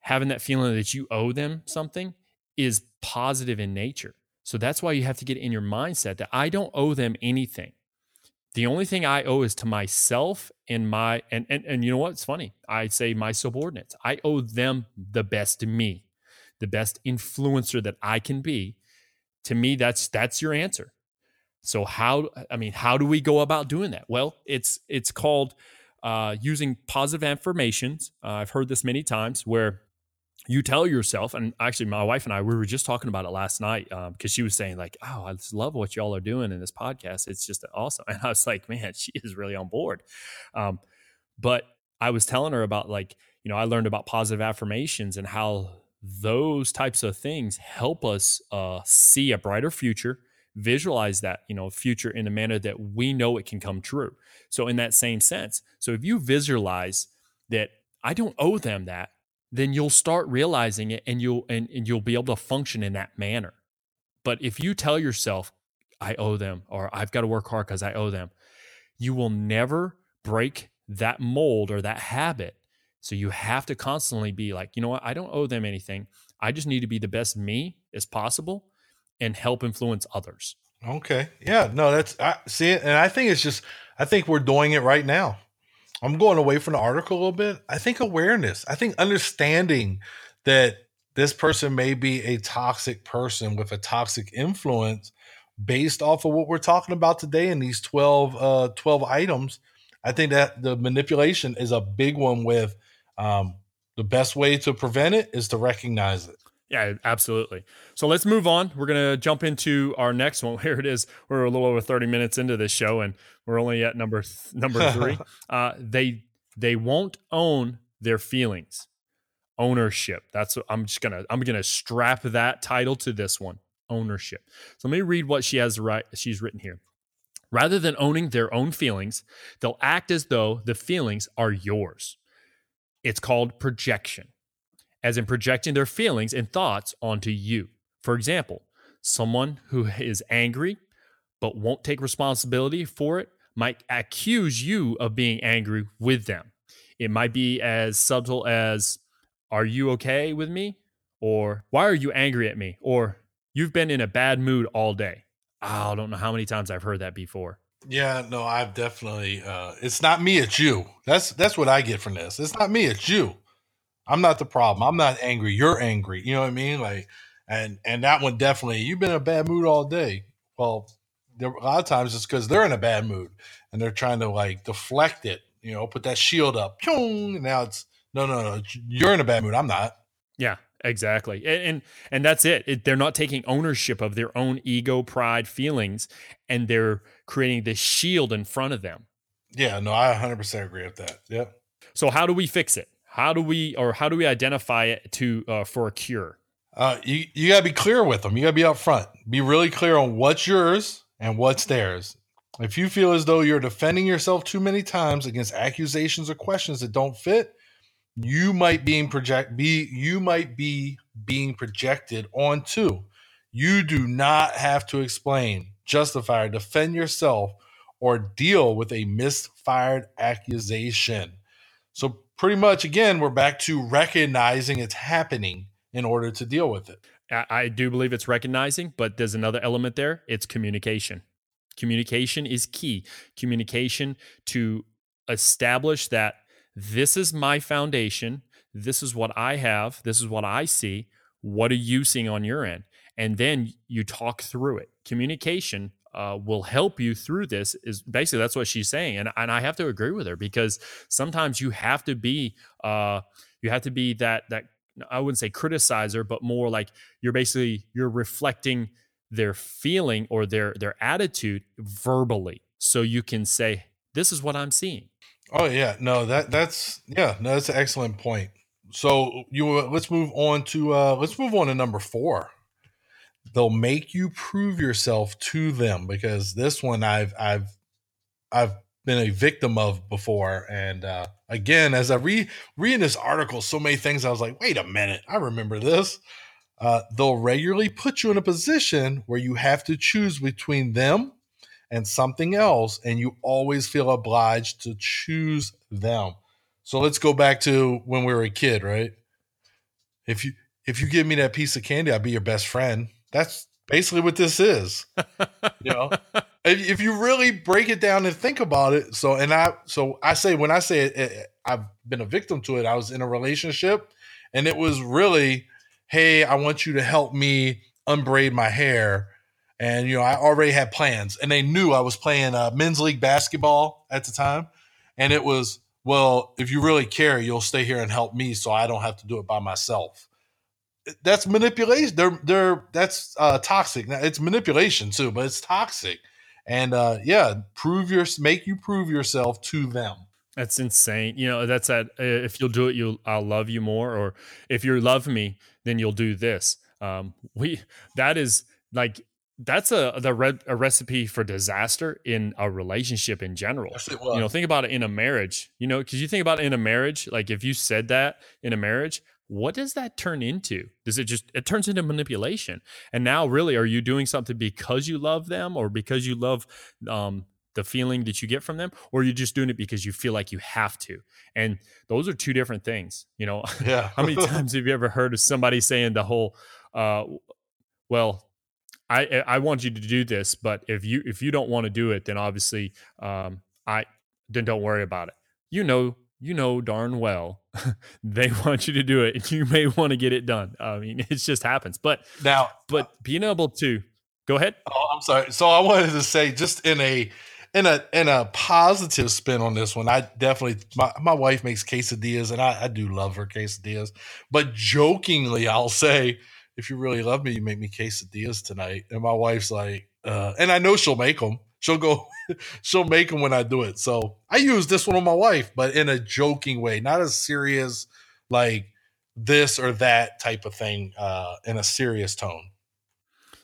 [SPEAKER 3] having that feeling that you owe them something is positive in nature. So that's why you have to get in your mindset that I don't owe them anything. The only thing I owe is to myself and my and and, and you know what? It's funny. I say my subordinates. I owe them the best me, the best influencer that I can be. To me, that's that's your answer. So how I mean, how do we go about doing that? Well, it's it's called uh, using positive affirmations. Uh, I've heard this many times where you tell yourself, and actually, my wife and I, we were just talking about it last night because um, she was saying, like, oh, I just love what y'all are doing in this podcast. It's just awesome. And I was like, man, she is really on board. Um, but I was telling her about, like, you know, I learned about positive affirmations and how those types of things help us uh, see a brighter future, visualize that, you know, future in a manner that we know it can come true. So, in that same sense, so if you visualize that I don't owe them that, then you'll start realizing it and you'll and, and you'll be able to function in that manner. But if you tell yourself, I owe them or I've got to work hard because I owe them, you will never break that mold or that habit. So you have to constantly be like, you know what, I don't owe them anything. I just need to be the best me as possible and help influence others.
[SPEAKER 1] Okay. Yeah. No, that's I see it. And I think it's just I think we're doing it right now. I'm going away from the article a little bit. I think awareness, I think understanding that this person may be a toxic person with a toxic influence based off of what we're talking about today in these 12, uh, 12 items. I think that the manipulation is a big one with um, the best way to prevent it is to recognize it.
[SPEAKER 3] Yeah, absolutely. So let's move on. We're going to jump into our next one. Here it is. We're a little over 30 minutes into this show and we're only at number th- number 3. uh, they they won't own their feelings. Ownership. That's what I'm just going to I'm going to strap that title to this one. Ownership. So let me read what she has right she's written here. Rather than owning their own feelings, they'll act as though the feelings are yours. It's called projection as in projecting their feelings and thoughts onto you. For example, someone who is angry but won't take responsibility for it might accuse you of being angry with them. It might be as subtle as, Are you okay with me? Or, Why are you angry at me? Or, You've been in a bad mood all day. I don't know how many times I've heard that before.
[SPEAKER 1] Yeah, no, I've definitely. Uh, it's not me, it's you. That's that's what I get from this. It's not me, it's you. I'm not the problem. I'm not angry. You're angry. You know what I mean? Like, and and that one definitely. You've been in a bad mood all day. Well, there, a lot of times it's because they're in a bad mood and they're trying to like deflect it. You know, put that shield up. And now it's no, no, no. You're in a bad mood. I'm not.
[SPEAKER 3] Yeah, exactly. And and, and that's it. it. They're not taking ownership of their own ego, pride, feelings, and they're creating this shield in front of them.
[SPEAKER 1] Yeah, no, I 100% agree with that. Yep.
[SPEAKER 3] So how do we fix it? How do we or how do we identify it to uh, for a cure?
[SPEAKER 1] Uh, you you gotta be clear with them. You gotta be upfront. Be really clear on what's yours and what's theirs. If you feel as though you're defending yourself too many times against accusations or questions that don't fit, you might be being project be you might be being projected onto. You do not have to explain, justify, or defend yourself or deal with a misfired accusation. So pretty much again, we're back to recognizing it's happening in order to deal with it.
[SPEAKER 3] I do believe it's recognizing, but there's another element there. It's communication. Communication is key. Communication to establish that this is my foundation. This is what I have. This is what I see. What are you seeing on your end? And then you talk through it. Communication uh, will help you through this is basically that's what she's saying. And, and i have to agree with her because sometimes you have to be uh, you have to be that that i wouldn't say criticizer but more like you're basically you're reflecting their feeling or their their attitude verbally. So you can say this is what i'm seeing.
[SPEAKER 1] Oh yeah. No that that's yeah no that's an excellent point. So you let's move on to uh let's move on to number four they'll make you prove yourself to them because this one I've I've I've been a victim of before. And uh, again, as I read reading this article, so many things I was like, wait a minute, I remember this. Uh, they'll regularly put you in a position where you have to choose between them and something else, and you always feel obliged to choose them. So let's go back to when we were a kid, right? If you if you give me that piece of candy, I'll be your best friend. That's basically what this is. you know, if, if, you really break it down and think about it. So, and I, so I say when I say it, it, I've been a victim to it. I was in a relationship, and it was really, hey, I want you to help me unbraid my hair. And you know, I already had plans, and they knew I was playing uh, men's league basketball at the time, and it was well, if you really care, you'll stay here and help me, so I don't have to do it by myself that's manipulation. They're they're that's uh, toxic. Now it's manipulation too, but it's toxic. And uh, yeah, prove your make you prove yourself to them.
[SPEAKER 3] That's insane. You know, that's that. Uh, if you'll do it, you'll I'll love you more. Or if you love me, then you'll do this. Um, we that is like that's a the re- a recipe for disaster in a relationship in general. Yes, you know, think about it in a marriage. You know, because you think about it in a marriage. Like if you said that in a marriage, what does that turn into? Does it just it turns into manipulation? And now, really, are you doing something because you love them, or because you love um, the feeling that you get from them, or you're you just doing it because you feel like you have to? And those are two different things. You know,
[SPEAKER 1] yeah.
[SPEAKER 3] how many times have you ever heard of somebody saying the whole, uh, "Well, I I want you to do this, but if you if you don't want to do it, then obviously, um, I then don't worry about it." You know you know darn well they want you to do it and you may want to get it done. I mean, it just happens. But
[SPEAKER 1] now,
[SPEAKER 3] but being able to go ahead.
[SPEAKER 1] Oh, I'm sorry. So I wanted to say just in a in a in a positive spin on this one, I definitely my, my wife makes quesadillas and I, I do love her quesadillas. But jokingly, I'll say, if you really love me, you make me quesadillas tonight. And my wife's like, uh, and I know she'll make them. She'll go she'll make them when I do it. So I use this one on my wife, but in a joking way, not as serious like this or that type of thing uh, in a serious tone.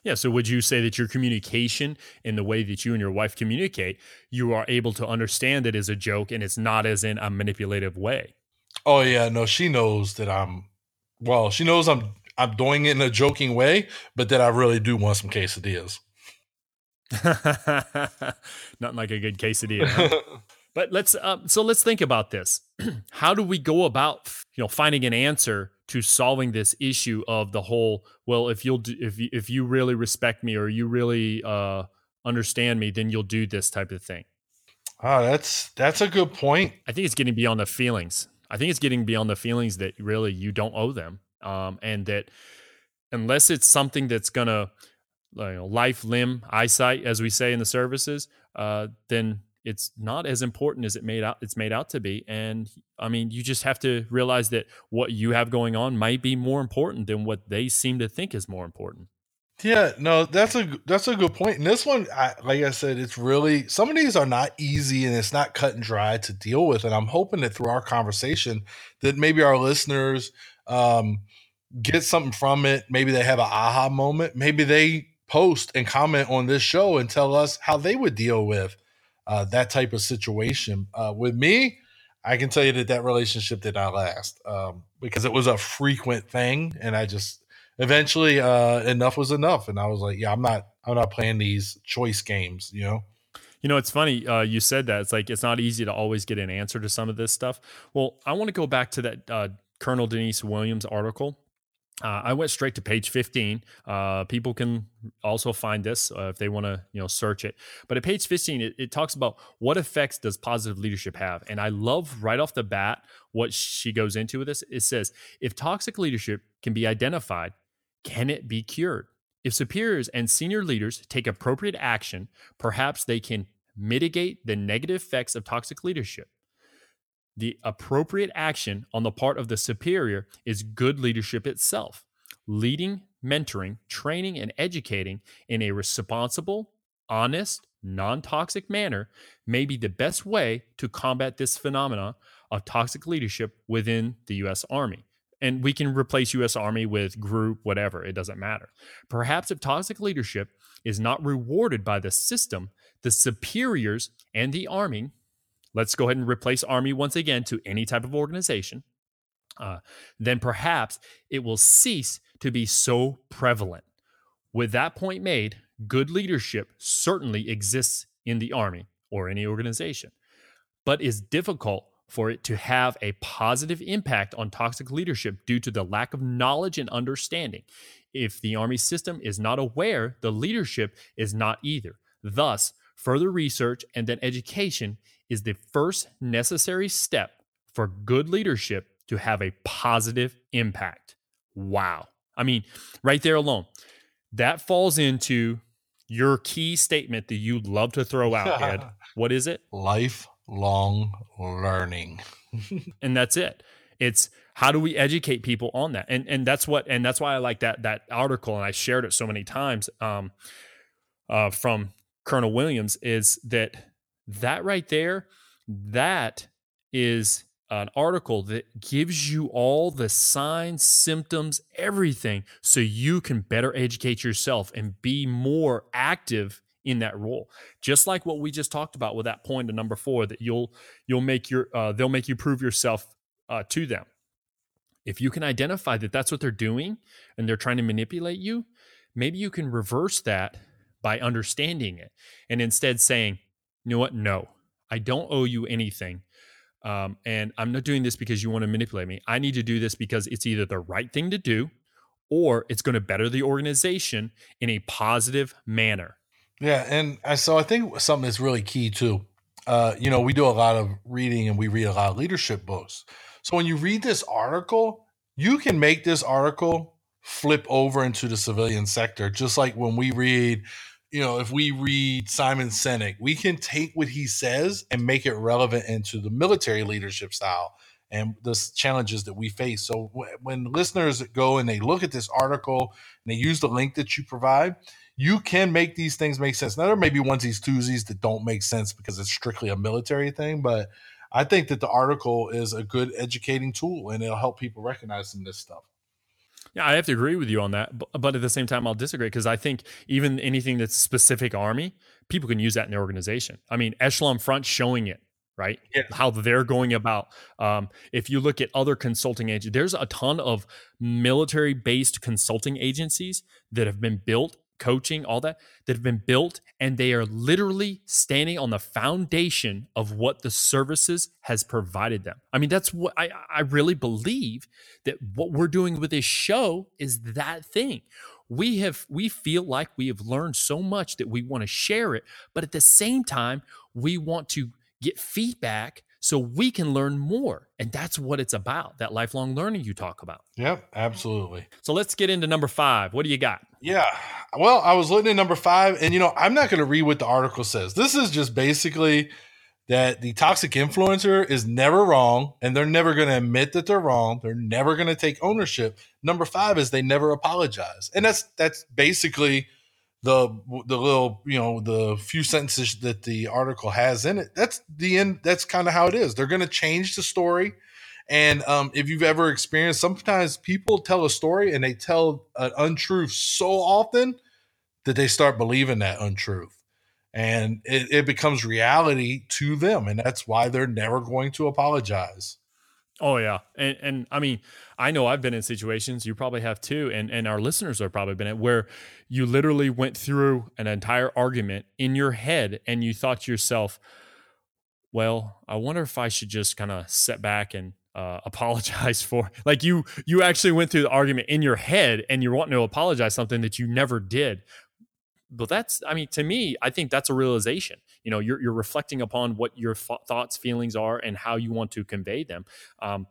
[SPEAKER 3] Yeah. So would you say that your communication in the way that you and your wife communicate, you are able to understand it as a joke and it's not as in a manipulative way?
[SPEAKER 1] Oh yeah, no, she knows that I'm well, she knows I'm I'm doing it in a joking way, but that I really do want some quesadillas.
[SPEAKER 3] Nothing like a good quesadilla. Huh? but let's uh, so let's think about this. How do we go about you know finding an answer to solving this issue of the whole? Well, if you'll do, if you, if you really respect me or you really uh, understand me, then you'll do this type of thing.
[SPEAKER 1] Oh, that's that's a good point.
[SPEAKER 3] I think it's getting beyond the feelings. I think it's getting beyond the feelings that really you don't owe them, um, and that unless it's something that's gonna you know, life, limb, eyesight, as we say in the services, uh, then it's not as important as it made out it's made out to be. And I mean, you just have to realize that what you have going on might be more important than what they seem to think is more important.
[SPEAKER 1] Yeah, no, that's a that's a good point. And this one, I, like I said, it's really some of these are not easy and it's not cut and dry to deal with. And I'm hoping that through our conversation, that maybe our listeners um, get something from it. Maybe they have an aha moment. Maybe they post and comment on this show and tell us how they would deal with uh, that type of situation. Uh, with me, I can tell you that that relationship did not last um, because it was a frequent thing, and I just eventually uh, enough was enough, and I was like, yeah, I'm not, I'm not playing these choice games, you know.
[SPEAKER 3] You know, it's funny uh, you said that. It's like it's not easy to always get an answer to some of this stuff. Well, I want to go back to that uh, Colonel Denise Williams article uh, I went straight to page 15. Uh, people can also find this uh, if they want to, you know, search it. But at page 15, it, it, talks about what effects does positive leadership have, and I love right off the bat what she goes into with this. It says if toxic leadership can be identified, can it be cured? If superiors and senior leaders take appropriate action, perhaps they can mitigate the negative effects of toxic leadership. The appropriate action on the part of the superior is good leadership itself. Leading, mentoring, training, and educating in a responsible, honest, non toxic manner may be the best way to combat this phenomena of toxic leadership within the U.S. Army. And we can replace U.S. Army with group, whatever, it doesn't matter. Perhaps if toxic leadership is not rewarded by the system, the superiors and the Army let's go ahead and replace Army once again to any type of organization, uh, then perhaps it will cease to be so prevalent. With that point made, good leadership certainly exists in the Army or any organization, but is difficult for it to have a positive impact on toxic leadership due to the lack of knowledge and understanding. If the Army system is not aware, the leadership is not either. Thus, further research and then education is the first necessary step for good leadership to have a positive impact. Wow. I mean, right there alone, that falls into your key statement that you'd love to throw out, Ed. what is it?
[SPEAKER 1] Lifelong learning.
[SPEAKER 3] and that's it. It's how do we educate people on that? And and that's what and that's why I like that that article and I shared it so many times um, uh, from Colonel Williams is that that right there that is an article that gives you all the signs, symptoms, everything so you can better educate yourself and be more active in that role. Just like what we just talked about with that point of number 4 that you'll you'll make your uh, they'll make you prove yourself uh, to them. If you can identify that that's what they're doing and they're trying to manipulate you, maybe you can reverse that by understanding it and instead saying, you know what? No, I don't owe you anything. Um, and I'm not doing this because you want to manipulate me. I need to do this because it's either the right thing to do or it's going to better the organization in a positive manner.
[SPEAKER 1] Yeah. And I, so I think something that's really key too. Uh, you know, we do a lot of reading and we read a lot of leadership books. So when you read this article, you can make this article flip over into the civilian sector, just like when we read you know, if we read Simon Sinek, we can take what he says and make it relevant into the military leadership style and the challenges that we face. So w- when listeners go and they look at this article and they use the link that you provide, you can make these things make sense. Now there may be onesies, twosies that don't make sense because it's strictly a military thing, but I think that the article is a good educating tool and it'll help people recognize some of this stuff.
[SPEAKER 3] Yeah, I have to agree with you on that, but, but at the same time, I'll disagree because I think even anything that's specific army, people can use that in their organization. I mean, Echelon Front showing it right? Yeah. How they're going about. Um, if you look at other consulting agencies, there's a ton of military based consulting agencies that have been built coaching, all that, that have been built, and they are literally standing on the foundation of what the services has provided them. I mean, that's what I, I really believe that what we're doing with this show is that thing. We have we feel like we have learned so much that we want to share it, but at the same time, we want to get feedback so we can learn more. And that's what it's about that lifelong learning you talk about.
[SPEAKER 1] Yep, absolutely.
[SPEAKER 3] So let's get into number five. What do you got?
[SPEAKER 1] Yeah. Well, I was looking at number five, and you know, I'm not going to read what the article says. This is just basically that the toxic influencer is never wrong and they're never going to admit that they're wrong. They're never going to take ownership. Number 5 is they never apologize and that's that's basically the the little you know the few sentences that the article has in it. That's the end that's kind of how it is. They're going to change the story and um, if you've ever experienced sometimes people tell a story and they tell an untruth so often that they start believing that untruth and it, it becomes reality to them and that's why they're never going to apologize
[SPEAKER 3] Oh yeah, and and I mean, I know I've been in situations. You probably have too, and and our listeners have probably been at where you literally went through an entire argument in your head, and you thought to yourself, "Well, I wonder if I should just kind of sit back and uh, apologize for." Like you you actually went through the argument in your head, and you're wanting to apologize something that you never did. But that's, I mean, to me, I think that's a realization you know you're, you're reflecting upon what your f- thoughts feelings are and how you want to convey them um,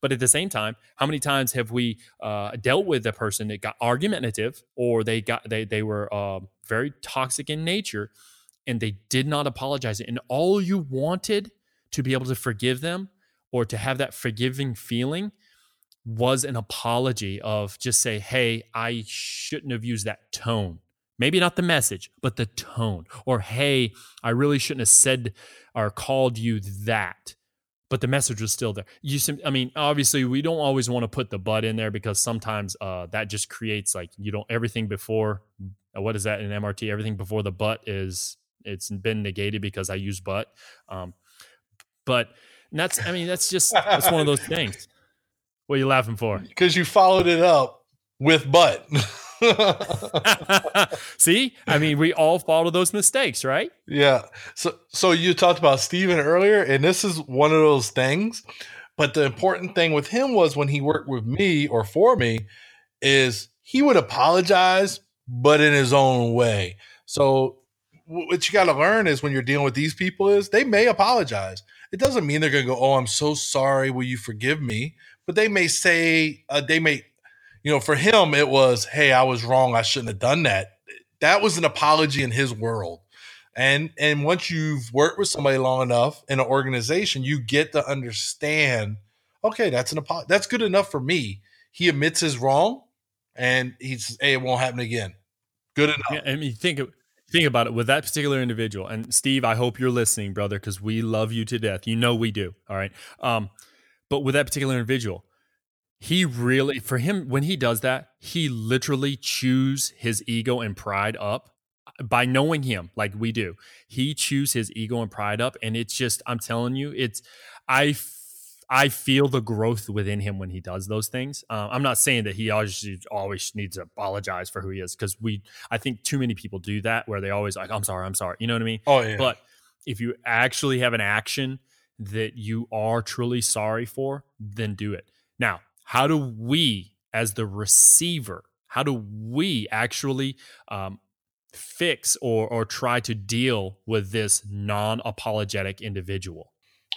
[SPEAKER 3] but at the same time how many times have we uh, dealt with a person that got argumentative or they got they, they were uh, very toxic in nature and they did not apologize and all you wanted to be able to forgive them or to have that forgiving feeling was an apology of just say hey i shouldn't have used that tone Maybe not the message, but the tone. Or, hey, I really shouldn't have said or called you that. But the message was still there. You, I mean, obviously, we don't always want to put the but in there because sometimes uh, that just creates like you don't everything before. Uh, what is that in MRT? Everything before the but is it's been negated because I use but. Um, But that's, I mean, that's just, that's one of those things. What are you laughing for?
[SPEAKER 1] Because you followed it up with but.
[SPEAKER 3] See, I mean, we all follow those mistakes, right?
[SPEAKER 1] Yeah. So, so you talked about Steven earlier, and this is one of those things. But the important thing with him was when he worked with me or for me, is he would apologize, but in his own way. So what you got to learn is when you're dealing with these people is they may apologize. It doesn't mean they're going to go, "Oh, I'm so sorry. Will you forgive me?" But they may say, uh, they may, you know, for him it was, "Hey, I was wrong. I shouldn't have done that." That was an apology in his world. And and once you've worked with somebody long enough in an organization, you get to understand, okay, that's an apology. That's good enough for me. He admits his wrong, and he says, "Hey, it won't happen again." Good enough.
[SPEAKER 3] Yeah, I mean, think of think about it with that particular individual. And steve i hope you're listening brother because we love you to death. You know we do all right? Um, but with that particular individual he really for him when he does that he literally chews his ego and pride up by knowing him like we do. He chews his ego and pride up and it's just i'm telling you it's i I feel the growth within him when he does those things. Uh, I'm not saying that he always always needs to apologize for who he is because we I think too many people do that where they always like I'm sorry I'm sorry you know what I mean.
[SPEAKER 1] Oh yeah.
[SPEAKER 3] But if you actually have an action that you are truly sorry for, then do it. Now, how do we as the receiver? How do we actually um, fix or or try to deal with this non-apologetic individual?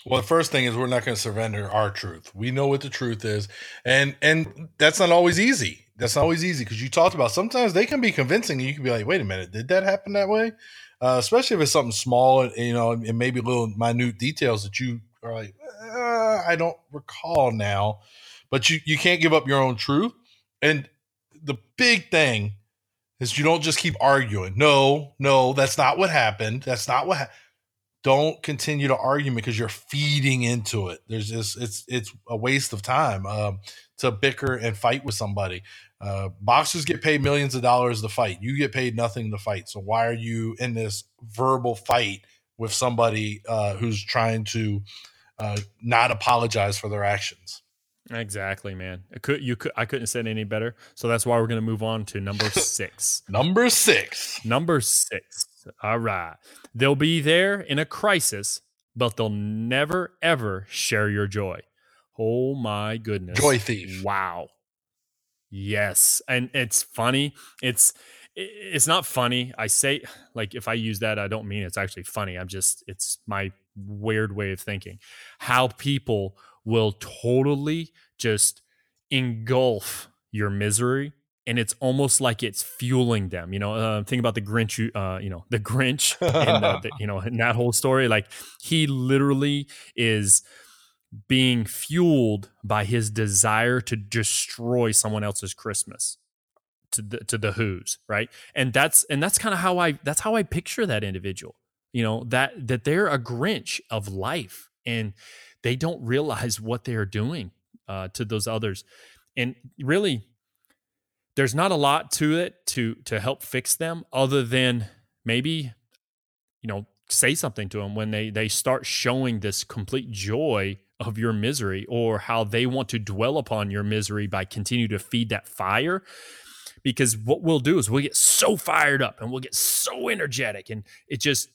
[SPEAKER 1] Well, the first thing is we're not going to surrender our truth. We know what the truth is, and and that's not always easy. That's not always easy because you talked about sometimes they can be convincing, and you can be like, "Wait a minute, did that happen that way?" Uh, especially if it's something small, you know, and maybe little minute details that you are like, uh, "I don't recall now," but you you can't give up your own truth. And the big thing is you don't just keep arguing. No, no, that's not what happened. That's not what. Don't continue to argue because you're feeding into it. There's just it's it's a waste of time um, to bicker and fight with somebody. Uh, boxers get paid millions of dollars to fight. You get paid nothing to fight. So why are you in this verbal fight with somebody uh, who's trying to uh, not apologize for their actions?
[SPEAKER 3] Exactly, man. I could you could I couldn't have said any better. So that's why we're going to move on to number six.
[SPEAKER 1] number six.
[SPEAKER 3] Number six. All right. They'll be there in a crisis, but they'll never, ever share your joy. Oh my goodness.
[SPEAKER 1] Joy thief.
[SPEAKER 3] Wow. Yes. And it's funny. It's, it's not funny. I say, like, if I use that, I don't mean it's actually funny. I'm just, it's my weird way of thinking. How people will totally just engulf your misery and it's almost like it's fueling them. You know, uh, think about the Grinch. Uh, you know, the Grinch, and uh, the, you know, in that whole story, like he literally is being fueled by his desire to destroy someone else's Christmas to the to the Who's, right? And that's and that's kind of how I that's how I picture that individual. You know that that they're a Grinch of life, and they don't realize what they are doing uh, to those others. And really, there's not a lot to it to to help fix them other than maybe you know say something to them when they they start showing this complete joy of your misery or how they want to dwell upon your misery by continue to feed that fire. Because what we'll do is we'll get so fired up and we'll get so energetic and it just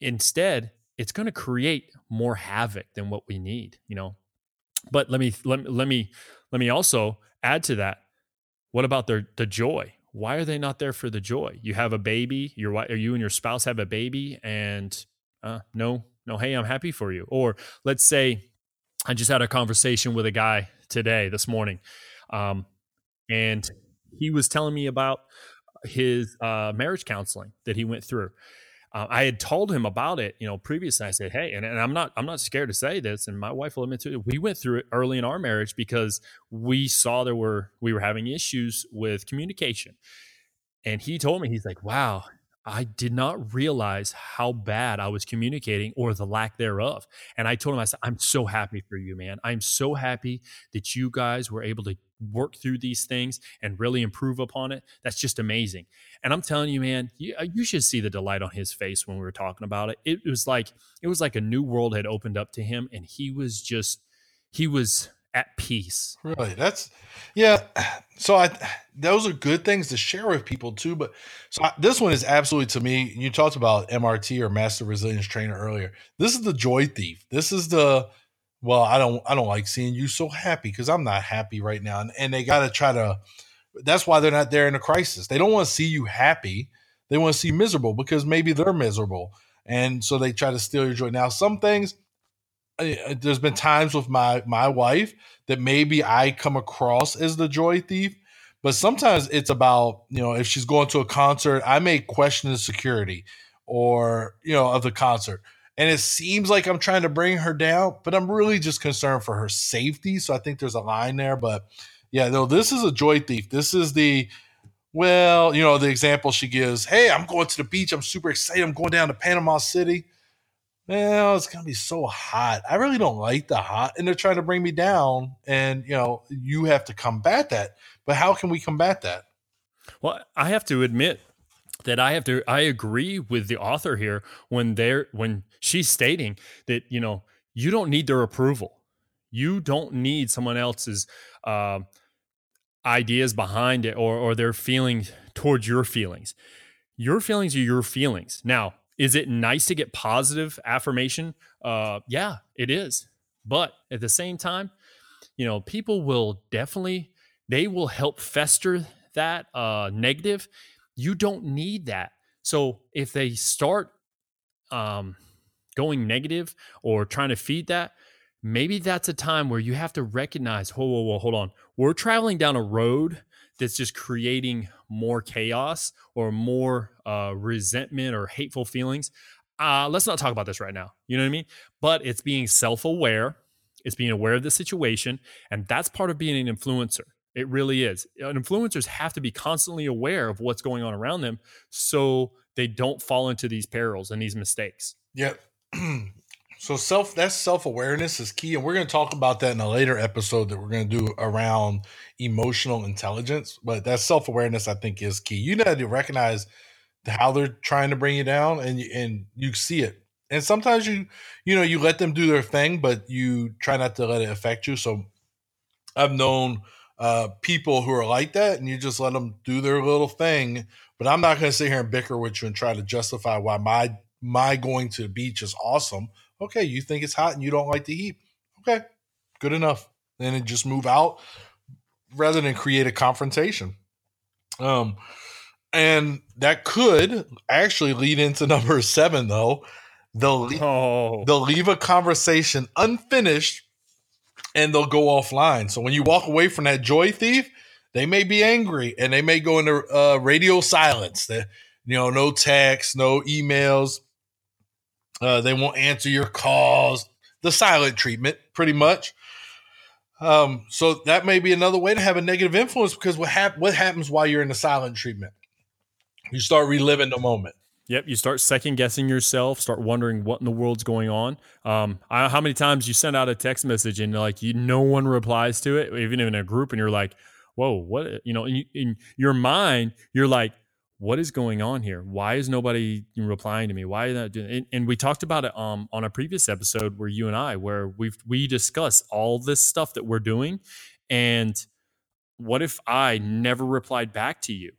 [SPEAKER 3] instead it's going to create more havoc than what we need you know? But let me let, let me let me also add to that what about their the joy? Why are they not there for the joy? You have a baby, your wife, or you and your spouse have a baby, and uh, no, no, hey, I'm happy for you. Or let's say I just had a conversation with a guy today, this morning, um, and he was telling me about his uh, marriage counseling that he went through uh, I had told him about it, you know, previously. I said, "Hey," and, and I'm not, I'm not scared to say this, and my wife will admit to it. We went through it early in our marriage because we saw there were we were having issues with communication, and he told me he's like, "Wow, I did not realize how bad I was communicating or the lack thereof. And I told him, I said, I'm so happy for you, man. I'm so happy that you guys were able to work through these things and really improve upon it. That's just amazing. And I'm telling you, man, you, uh, you should see the delight on his face when we were talking about it. It was like it was like a new world had opened up to him, and he was just he was at peace.
[SPEAKER 1] Really, that's yeah. So I those are good things to share with people too. But so I, this one is absolutely to me. You talked about MRT or Master Resilience Trainer earlier. This is the joy thief. This is the well, I don't I don't like seeing you so happy because I'm not happy right now, and, and they got to try to. That's why they're not there in a crisis. They don't want to see you happy. They want to see miserable because maybe they're miserable, and so they try to steal your joy. Now, some things there's been times with my my wife that maybe I come across as the joy thief, but sometimes it's about you know if she's going to a concert, I may question the security or you know of the concert, and it seems like I'm trying to bring her down, but I'm really just concerned for her safety. So I think there's a line there, but yeah, no, this is a joy thief. This is the well, you know, the example she gives. Hey, I'm going to the beach. I'm super excited. I'm going down to Panama City well, it's gonna be so hot. I really don't like the hot, and they're trying to bring me down. And you know, you have to combat that. But how can we combat that?
[SPEAKER 3] Well, I have to admit that I have to. I agree with the author here when they're when she's stating that you know you don't need their approval. You don't need someone else's uh, ideas behind it or or their feelings towards your feelings. Your feelings are your feelings. Now, is it nice to get positive affirmation? Uh, yeah, it is. But at the same time, you know, people will definitely they will help fester that uh, negative. You don't need that. So if they start um, going negative or trying to feed that, maybe that's a time where you have to recognize, whoa, whoa, whoa, hold on. We're traveling down a road that's just creating more chaos or more uh, resentment or hateful feelings. Uh, let's not talk about this right now. You know what I mean? But it's being self aware, it's being aware of the situation. And that's part of being an influencer. It really is. influencers have to be constantly aware of what's going on around them so they don't fall into these perils and these mistakes.
[SPEAKER 1] Yep. So self that's self awareness is key, and we're going to talk about that in a later episode that we're going to do around emotional intelligence. But that self awareness, I think, is key. You need to recognize how they're trying to bring you down, and and you see it. And sometimes you you know you let them do their thing, but you try not to let it affect you. So I've known uh, people who are like that, and you just let them do their little thing. But I'm not going to sit here and bicker with you and try to justify why my my going to the beach is awesome Okay, you think it's hot and you don't like the heat. Okay, good enough. Then just move out rather than create a confrontation. Um, and that could actually lead into number seven, though. They'll leave, oh. they'll leave a conversation unfinished and they'll go offline. So when you walk away from that joy thief, they may be angry and they may go into uh, radio silence. That you know, no text, no emails. Uh, they won't answer your calls. The silent treatment, pretty much. Um, so that may be another way to have a negative influence because what hap- what happens while you're in the silent treatment? You start reliving the moment.
[SPEAKER 3] Yep, you start second guessing yourself, start wondering what in the world's going on. Um, I, how many times you send out a text message and like you, no one replies to it, even in a group, and you're like, "Whoa, what?" You know, in, in your mind, you're like, what is going on here? Why is nobody replying to me? Why are not doing? And, and we talked about it um, on a previous episode where you and I, where we've we discuss all this stuff that we're doing, and what if I never replied back to you?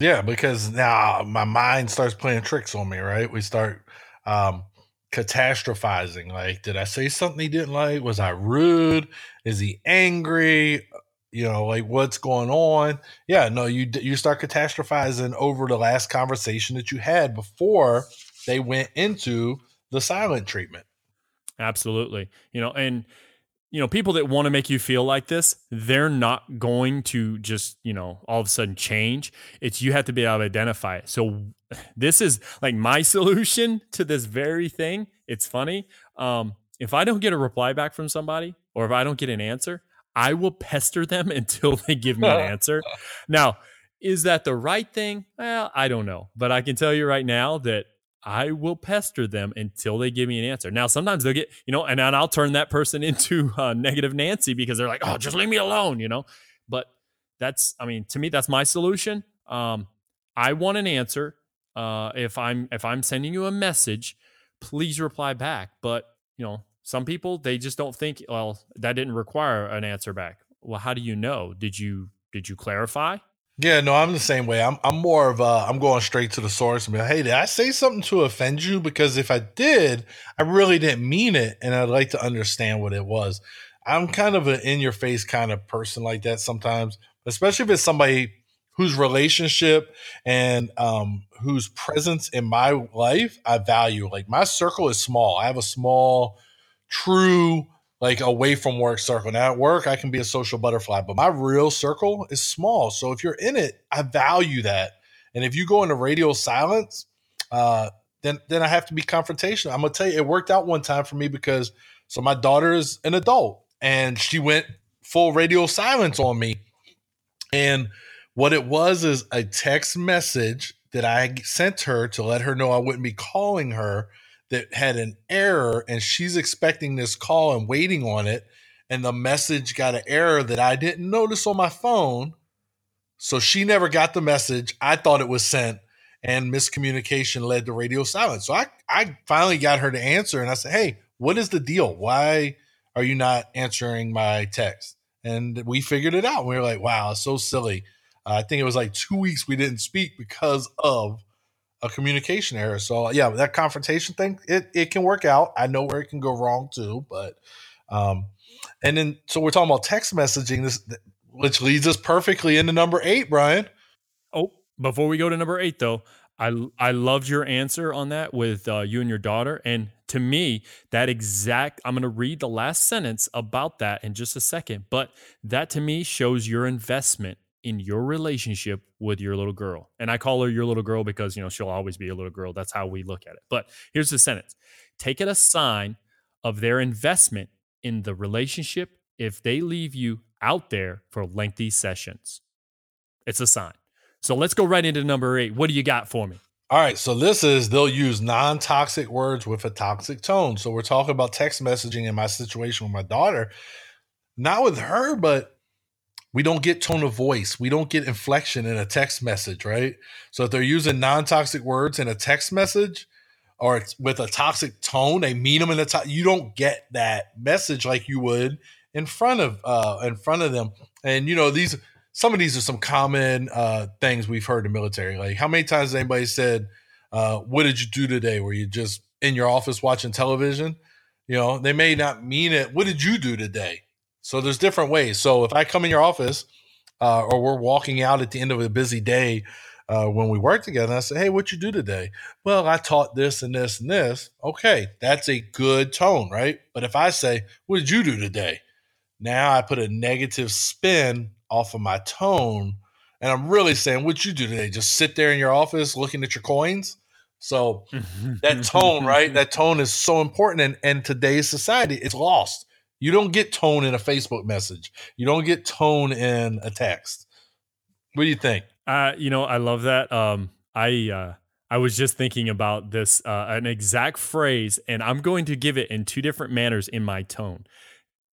[SPEAKER 1] Yeah, because now my mind starts playing tricks on me. Right? We start um, catastrophizing. Like, did I say something he didn't like? Was I rude? Is he angry? You know like what's going on? Yeah no you you start catastrophizing over the last conversation that you had before they went into the silent treatment.
[SPEAKER 3] Absolutely you know and you know people that want to make you feel like this they're not going to just you know all of a sudden change. It's you have to be able to identify it. So this is like my solution to this very thing. It's funny um if i don't get a reply back from somebody or if i don't get an answer I will pester them until they give me an answer. Now, Is that the right thing? Well, I don't know. But I can tell you right now that I will pester them until they give me an answer. Now, sometimes they'll get, you know, and then I'll turn that person into uh, negative Nancy because they're like, oh, just leave me alone, you know? But that's, I mean, to me, that's my solution. Um, I want an answer. Uh, if I'm if I'm sending you a message, please reply back. But you know, some people they just don't think. Well, that didn't require an answer back. Well, how do you know? Did you did you clarify?
[SPEAKER 1] Yeah, no, I'm the same way. I'm I'm more of I'm going straight to the source and be like, hey, did I say something to offend you? Because if I did, I really didn't mean it, and I'd like to understand what it was. I'm kind of an in your face kind of person like that sometimes, especially if it's somebody whose relationship and um, whose presence in my life I value. Like my circle is small. I have a small, true like away from work circle. Now at work, I can be a social butterfly, but my real circle is small. So if you're in it, I value that. And if you go into radio silence, uh, then then I have to be confrontational. I'm gonna tell you, it worked out one time for me because so my daughter is an adult and she went full radio silence on me. And what it was is a text message that I sent her to let her know I wouldn't be calling her that had an error and she's expecting this call and waiting on it and the message got an error that I didn't notice on my phone. So she never got the message. I thought it was sent and miscommunication led to radio silence. So I I finally got her to answer and I said hey what is the deal? Why are you not answering my text? And we figured it out. We were like wow it's so silly. Uh, I think it was like 2 weeks we didn't speak because of a communication error. So yeah, that confrontation thing, it, it can work out. I know where it can go wrong too, but um and then so we're talking about text messaging this which leads us perfectly into number 8, Brian.
[SPEAKER 3] Oh, before we go to number 8 though, I I loved your answer on that with uh, you and your daughter and to me that exact I'm going to read the last sentence about that in just a second, but that to me shows your investment in your relationship with your little girl. And I call her your little girl because, you know, she'll always be a little girl. That's how we look at it. But here's the sentence take it a sign of their investment in the relationship if they leave you out there for lengthy sessions. It's a sign. So let's go right into number eight. What do you got for me?
[SPEAKER 1] All right. So this is they'll use non toxic words with a toxic tone. So we're talking about text messaging in my situation with my daughter, not with her, but we don't get tone of voice. We don't get inflection in a text message, right? So if they're using non-toxic words in a text message or with a toxic tone, they mean them in a to- you don't get that message like you would in front of uh in front of them. And you know, these some of these are some common uh things we've heard in the military. Like how many times has anybody said, uh, what did you do today? Were you just in your office watching television? You know, they may not mean it. What did you do today? So there's different ways. So if I come in your office uh, or we're walking out at the end of a busy day uh, when we work together, I say, "Hey, what you do today?" Well, I taught this and this and this. Okay, that's a good tone, right? But if I say, "What did you do today?" Now I put a negative spin off of my tone, and I'm really saying, "What you do today?" Just sit there in your office looking at your coins. So that tone, right? That tone is so important, and and today's society, it's lost you don't get tone in a Facebook message. You don't get tone in a text. What do you think?
[SPEAKER 3] Uh, you know, I love that. Um, I uh, I was just thinking about this uh, an exact phrase, and I'm going to give it in two different manners in my tone.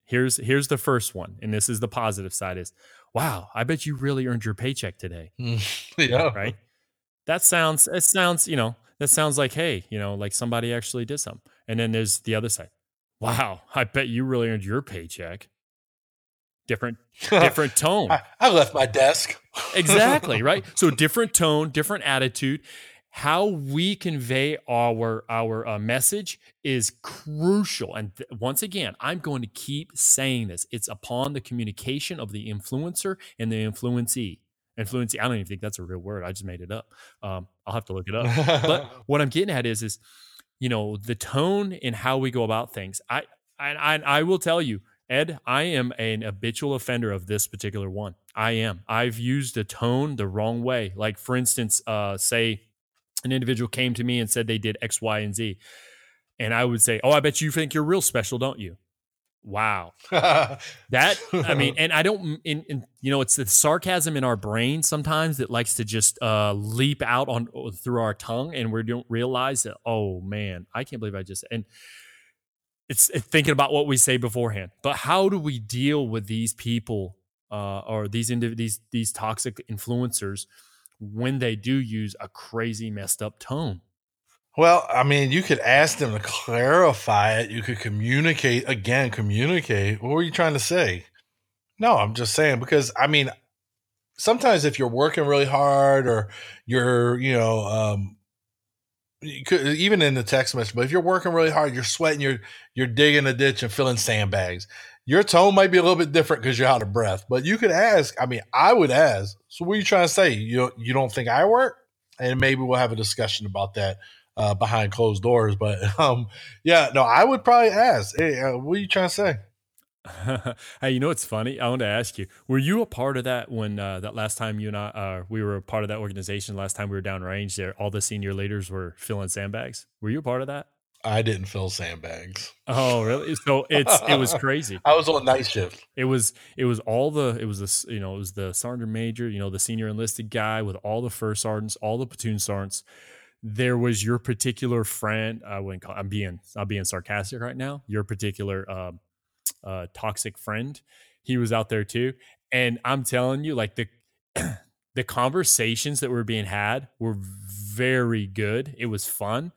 [SPEAKER 3] Here's here's the first one, and this is the positive side: is Wow, I bet you really earned your paycheck today.
[SPEAKER 1] yeah,
[SPEAKER 3] right. That sounds it sounds you know that sounds like hey you know like somebody actually did something. And then there's the other side. Wow, I bet you really earned your paycheck. Different different tone.
[SPEAKER 1] I, I left my desk.
[SPEAKER 3] exactly, right? So different tone, different attitude. How we convey our our uh, message is crucial. And th- once again, I'm going to keep saying this. It's upon the communication of the influencer and the influencee. Influencee. I don't even think that's a real word. I just made it up. Um, I'll have to look it up. but what I'm getting at is is you know the tone in how we go about things. I i i will tell you ed i am an habitual offender of this particular one. I am. I've used a tone the wrong way. Like for instance uh say an individual came to me and said they did x y and z and i would say oh i bet you think you're real special don't you wow. that I mean, and I don't. In, in, you know, it's the sarcasm in our brain sometimes that likes to just uh, leap out on through our tongue, and we don't realize that. Oh man, I can't believe I just and it's, it's thinking about what we say beforehand. But how do we deal with these people uh, or these indiv- these these toxic influencers when they do use a crazy messed up tone?
[SPEAKER 1] Well, I mean, you could ask them to clarify it. You could communicate again, communicate. What were you trying to say? No, I'm just saying because I mean, sometimes if you're working really hard or you're, you know, um, you could even in the text message, but if you're working really hard, you're sweating, you're you're digging a ditch and filling sandbags. Your tone might be a little bit different because you're out of breath. But you could ask. I mean, I would ask. So what are you trying to say? You you don't think I work? And maybe we'll have a discussion about that uh, behind closed doors. But um, yeah, no, I would probably ask, hey, uh, what are you trying to say?
[SPEAKER 3] hey, you know what's funny? I want to ask you: Were you a part of that when uh, that last time you and I uh, we were a part of that organization? Last time we were down range, there all the senior leaders were filling sandbags. Were you a part of that?
[SPEAKER 1] I didn't fill sandbags.
[SPEAKER 3] Oh, really? So it's it was crazy.
[SPEAKER 1] I was on night shift.
[SPEAKER 3] It was it was all the it was the you know it was the sergeant major, you know the senior enlisted guy with all the first sergeants, all the platoon sergeants there was your particular friend. I wouldn't call. I'm being I'm being sarcastic right now. Your particular uh, uh, toxic friend. He was out there too, and I'm telling you, like the the conversations that were being had were very good. It was fun,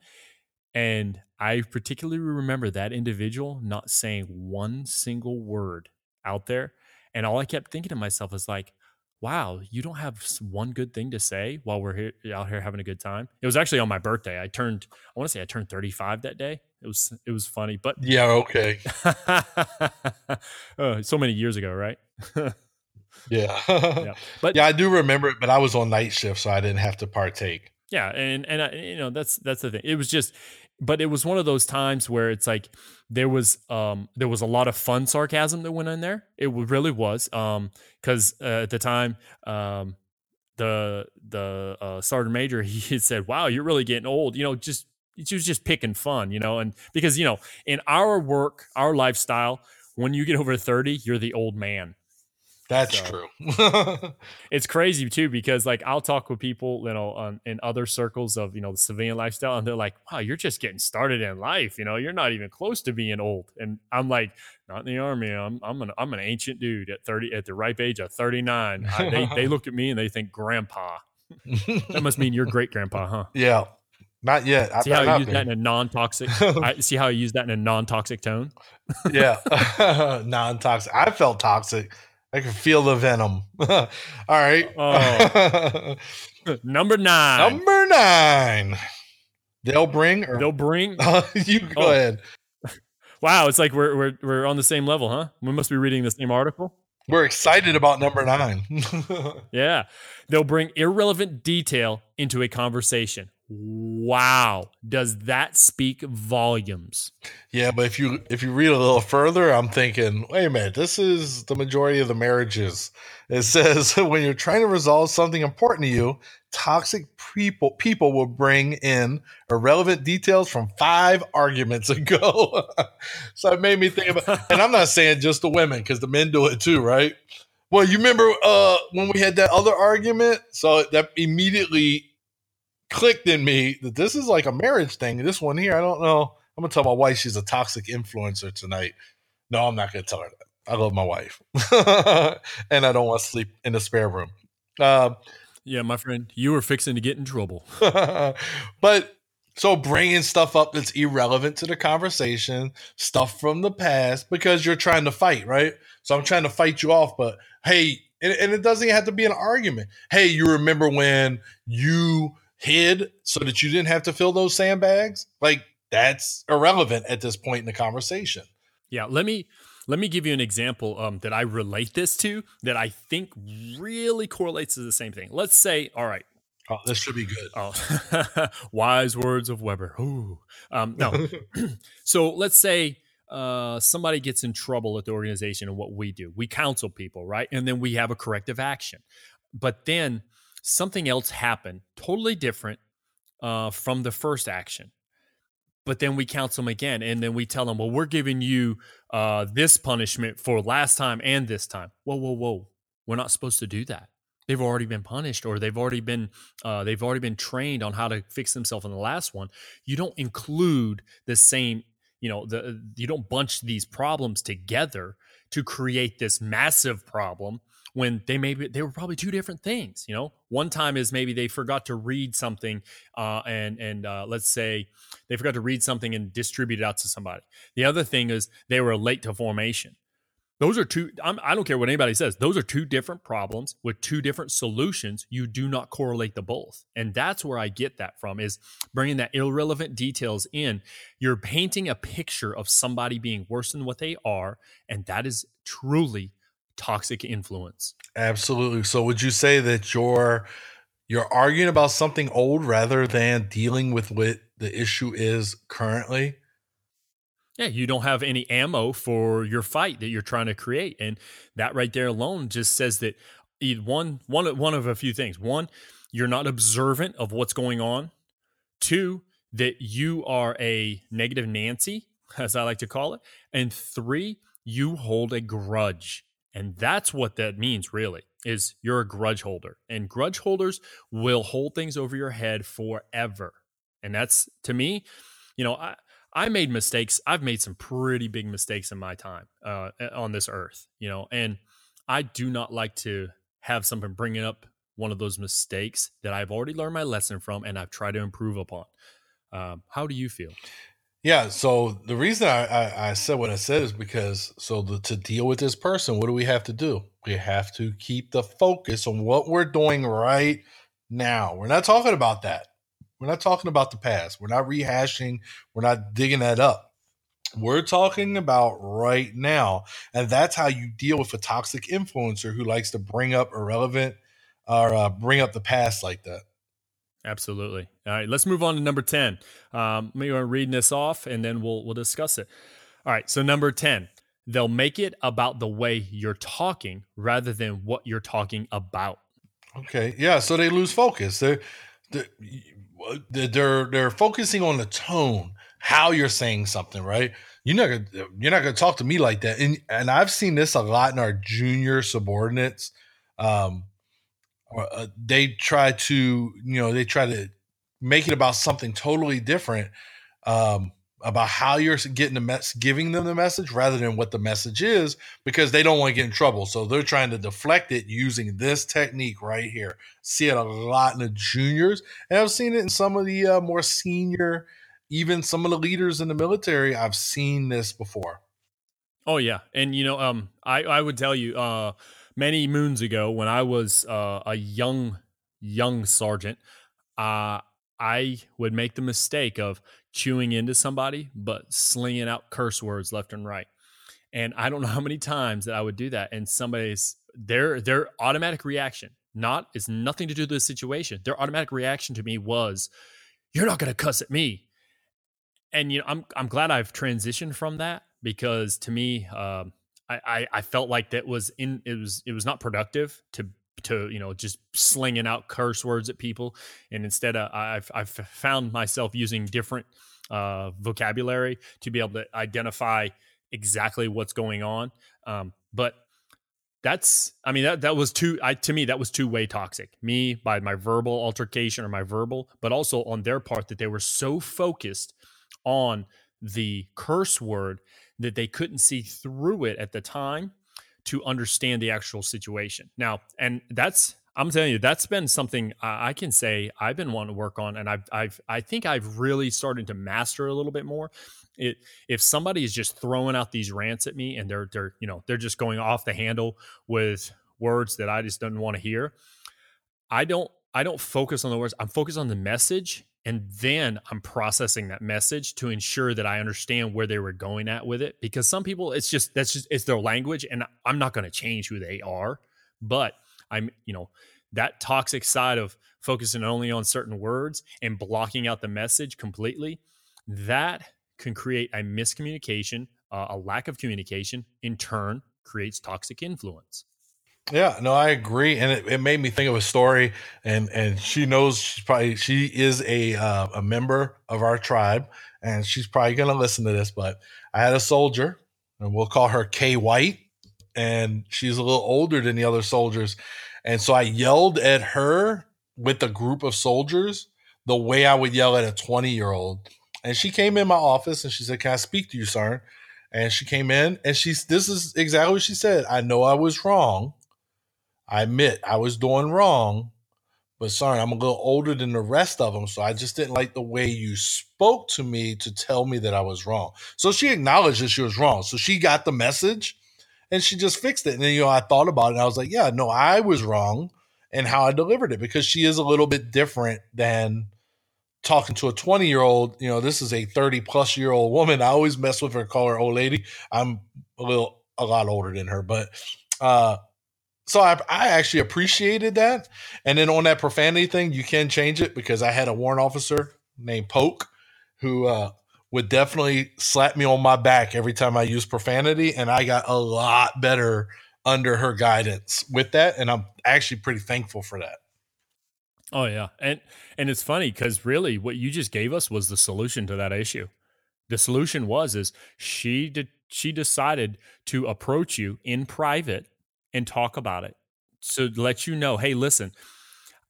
[SPEAKER 3] and I particularly remember that individual not saying one single word out there, and all I kept thinking to myself was like, wow, you don't have one good thing to say while we're here, out here having a good time. It was actually on my birthday. I turned, I want to say I turned 35 that day. It was, it was funny, but
[SPEAKER 1] yeah, okay.
[SPEAKER 3] oh, so many years ago, right?
[SPEAKER 1] yeah. yeah. But yeah, I do remember it, but I was on night shift, so I didn't have to partake.
[SPEAKER 3] Yeah. And, and I, you know, that's, that's the thing. It was just, but it was one of those times where it's like there was um there was a lot of fun sarcasm that went in there. It really was um because uh, at the time um the the uh, sergeant major he said wow you're really getting old you know just she was just picking fun you know and because you know in our work our lifestyle when you get over 30 you're the old man
[SPEAKER 1] that's so, true.
[SPEAKER 3] it's crazy too because like I'll talk with people, you know, um, in other circles of you know the civilian lifestyle, and they're like, "Wow, you're just getting started in life. You know, you're not even close to being old." And I'm like, "Not in the army. I'm I'm an I'm an ancient dude at thirty at the ripe age of thirty nine. they they look at me and they think grandpa. that must mean you're great grandpa, huh?
[SPEAKER 1] Yeah. Not yet.
[SPEAKER 3] See I, how you use that in a non-toxic. I see how you use that in a non-toxic tone.
[SPEAKER 1] yeah, non-toxic. I felt toxic I can feel the venom. All right. Oh.
[SPEAKER 3] Number nine.
[SPEAKER 1] Number nine. They'll bring. Or,
[SPEAKER 3] They'll bring.
[SPEAKER 1] you go oh. ahead.
[SPEAKER 3] Wow, it's like we're we're we're on the same level, huh? We must be reading the same article.
[SPEAKER 1] We're excited about number nine.
[SPEAKER 3] yeah, they'll bring irrelevant detail into a conversation wow. Does that speak volumes?
[SPEAKER 1] Yeah but if you if you read a little further i'm thinking wait a minute this is the majority of the marriages. It says when you're trying to resolve something important to you toxic people people will bring in irrelevant details from five arguments ago. So it made me think about and i'm not saying just the women because the men do it too right? Well you remember uh when we had that other argument? So that immediately clicked in me that this is like a marriage thing. This one here, I don't know. I'm gonna tell my wife she's a toxic influencer tonight. No, I'm not gonna tell her that. I love my wife, and I don't want to sleep in the spare room. Uh,
[SPEAKER 3] yeah, my friend, you were fixing to get in trouble.
[SPEAKER 1] but so bringing stuff up that's irrelevant to the conversation, stuff from the past, because you're trying to fight, right? So I'm trying to fight you off, but hey, and, and it doesn't have to be an argument. Hey, you remember when you hid so that you didn't have to fill those sandbags like that's irrelevant at this point in the conversation
[SPEAKER 3] yeah let me let me give you an example um, that i relate this to that i think really correlates to the same thing let's say all right
[SPEAKER 1] Oh, this should be good.
[SPEAKER 3] Oh, wise words of Weber. Ooh. Um, no. so let's say uh, somebody gets in trouble at the organization and what we do. We counsel people, right? And then we have a corrective action. But then something else happened, totally different uh, from the first action. but then we counsel them again and then we tell them well we're giving you uh, this punishment for last time and this time. Whoa whoa whoa. We're not supposed to do that. They've already been punished or they've already been uh, they've already been trained on how to fix themselves in the last one. You don't include the same you know the you don't bunch these problems together to create this massive problem when they maybe they were probably two different things you know? One time is maybe they forgot to read something uh, and and uh, let's say they forgot to read something and distribute it out to somebody. The other thing is they were late to formation. Those are two I'm, i do not care what anybody says those are two different problems with two different solutions. You do not correlate the both. And that's where i get that from is bringing that irrelevant details in. You're painting a picture of somebody being worse than what they are and that is truly toxic influence.
[SPEAKER 1] Absolutely. So would you say that you're you're arguing about something old rather than dealing with what the issue is currently?
[SPEAKER 3] Yeah, you don't have any ammo for your fight that you're trying to create and that right there alone just says that one one one of a few things. One, you're not observant of what's going on. Two, that you are a negative Nancy, as I like to call it. And three, you hold a grudge and that's what that means, really, is you're a grudge holder. And grudge holders will hold things over your head forever. And that's, to me, you know, I, I made mistakes. I've made some pretty big mistakes in my time uh, on this earth, you know, and I do not like to have something bringing up one of those mistakes that I've already learned my lesson from and I've tried to improve upon. Um, how do you feel?
[SPEAKER 1] Yeah. So the reason I, I, I, said what I said is because so the, to deal with this person, what do we have to do? We have to keep the focus on what we're doing right now. We're not talking about that. We're not talking about the past. We're not rehashing. We're not digging that up. We're talking about right now. And that's how you deal with a toxic influencer who likes to bring up irrelevant or uh, bring up the past like that.
[SPEAKER 3] Absolutely. All right, let's move on to number 10. Um, maybe I'm reading this off and then we'll, we'll discuss it. All right, so number 10, they'll make it about the way you're talking rather than what you're talking about.
[SPEAKER 1] Okay, yeah, so they lose focus. They're, they're, they're, they're focusing on the tone, how you're saying something, right? You're not gonna, you're not gonna talk to me like that. And, and I've seen this a lot in our junior subordinates. Um, uh, they try to you know they try to make it about something totally different um, about how you're getting the mess giving them the message rather than what the message is because they don't want to get in trouble. So they're trying to deflect it using this technique right here. See it a lot in the juniors and i've seen it in some of the uh, more senior even some of the leaders in the military i've seen this before.
[SPEAKER 3] Oh yeah. And you know um i i would tell you uh many moons ago when I was uh, a young young sergeant, uh, I would make the mistake of chewing into somebody but slinging out curse words left and right. And I don't know how many times that I would do that and somebody's their their automatic reaction not is nothing to do with the situation. Their automatic reaction to me was you're not going to cuss at me. And you know, I'm I'm glad I've transitioned from that because to me um, I, I felt like that was in it was it was not productive to to you know just slinging out curse words at people. And instead uh, I've I've found myself using different uh, vocabulary to be able to identify exactly what's going on. Um, but that's I mean that that was too I to me that was two way toxic. Me by my verbal altercation or my verbal but also on their part that they were so focused on the curse word that they couldn't see through it at the time to understand the actual situation. Now, and that's I'm telling you, that's been something I can say I've been wanting to work on, and I've, I've, I think I've really started to master a little bit more. It, if somebody is just throwing out these rants at me, and they're, they're, you know, they're just going off the handle with words that I just don't want to hear. I don't, I don't focus on the words. I'm focused on the message and then i'm processing that message to ensure that i understand where they were going at with it because some people it's just that's just it's their language and i'm not going to change who they are but i'm you know that toxic side of focusing only on certain words and blocking out the message completely that can create a miscommunication uh, a lack of communication in turn creates toxic influence
[SPEAKER 1] yeah, no, I agree, and it, it made me think of a story, and and she knows she's probably she is a uh, a member of our tribe, and she's probably going to listen to this, but I had a soldier, and we'll call her K White, and she's a little older than the other soldiers. And so I yelled at her with a group of soldiers the way I would yell at a 20 year old. And she came in my office and she said, Can I speak to you, sir? And she came in and she's this is exactly what she said. I know I was wrong. I admit I was doing wrong, but sorry, I'm a little older than the rest of them. So I just didn't like the way you spoke to me to tell me that I was wrong. So she acknowledged that she was wrong. So she got the message and she just fixed it. And then, you know, I thought about it and I was like, yeah, no, I was wrong and how I delivered it because she is a little bit different than talking to a 20 year old. You know, this is a 30 plus year old woman. I always mess with her, call her old lady. I'm a little, a lot older than her, but, uh, so I, I actually appreciated that. And then on that profanity thing, you can change it because I had a warrant officer named Poke who uh, would definitely slap me on my back every time I use profanity. And I got a lot better under her guidance with that. And I'm actually pretty thankful for that.
[SPEAKER 3] Oh yeah. And and it's funny because really what you just gave us was the solution to that issue. The solution was is she did she decided to approach you in private and talk about it. So let you know, hey, listen,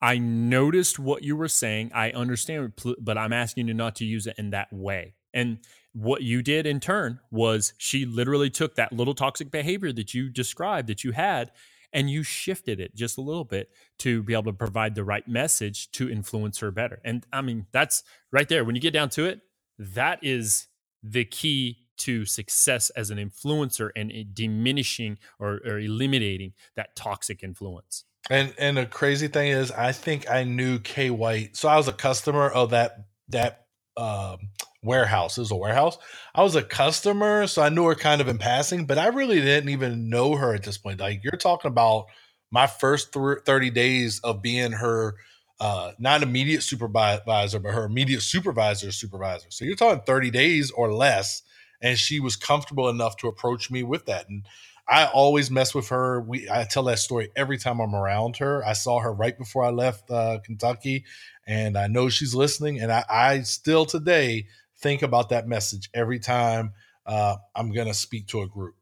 [SPEAKER 3] I noticed what you were saying. I understand, but I'm asking you not to use it in that way. And what you did in turn was she literally took that little toxic behavior that you described that you had and you shifted it just a little bit to be able to provide the right message to influence her better. And I mean, that's right there. When you get down to it, that is the key to success as an influencer and diminishing or, or eliminating that toxic influence.
[SPEAKER 1] And and the crazy thing is, I think I knew K White. So I was a customer of that that um, warehouse. It was a warehouse. I was a customer, so I knew her kind of in passing, but I really didn't even know her at this point. Like you're talking about my first th- 30 days of being her uh, not immediate supervisor, but her immediate supervisor supervisor. So you're talking 30 days or less and she was comfortable enough to approach me with that. And I always mess with her. We I tell that story every time I'm around her. I saw her right before I left uh, Kentucky, and I know she's listening. And I, I, still today think about that message every time uh, I'm going to speak to a group.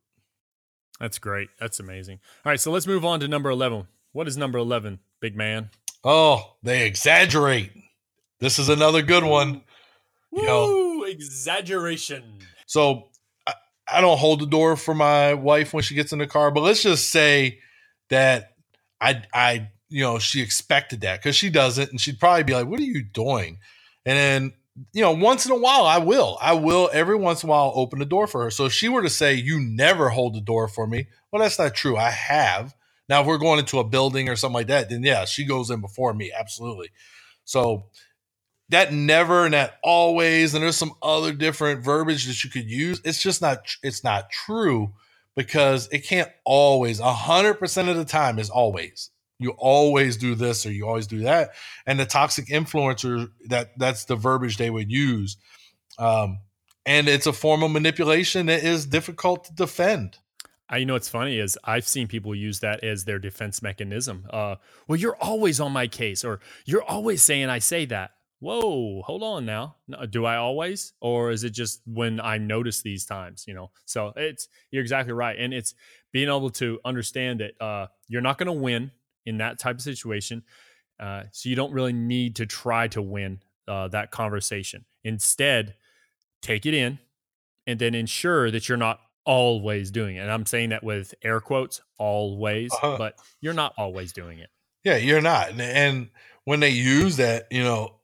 [SPEAKER 3] That's great. That's amazing. All right, so let's move on to number eleven. What is number eleven, big man?
[SPEAKER 1] Oh, they exaggerate. This is another good one.
[SPEAKER 3] Woo, you know, exaggeration.
[SPEAKER 1] So I, I don't hold the door for my wife when she gets in the car, but let's just say that I I you know she expected that because she doesn't, and she'd probably be like, "What are you doing?" And then you know, once in a while, I will. I will every once in a while open the door for her. So if she were to say, You never hold the door for me, well, that's not true. I have. Now, if we're going into a building or something like that, then yeah, she goes in before me. Absolutely. So that never and that always and there's some other different verbiage that you could use. It's just not it's not true because it can't always 100% of the time is always. You always do this or you always do that. And the toxic influencer that that's the verbiage they would use. Um, and it's a form of manipulation that is difficult to defend.
[SPEAKER 3] I, you know what's funny is I've seen people use that as their defense mechanism. Uh, well, you're always on my case, or you're always saying I say that whoa, hold on now. Do I always, or is it just when I notice these times? You know, so it's you're exactly right, and it's being able to understand that uh, you're not going to win in that type of situation, uh, so you don't really need to try to win uh, that conversation. Instead, take it in, and then ensure that you're not always doing it. And I'm saying that with air quotes, always, uh-huh. but you're not always doing it.
[SPEAKER 1] Yeah, you're not, and when they use that, you know,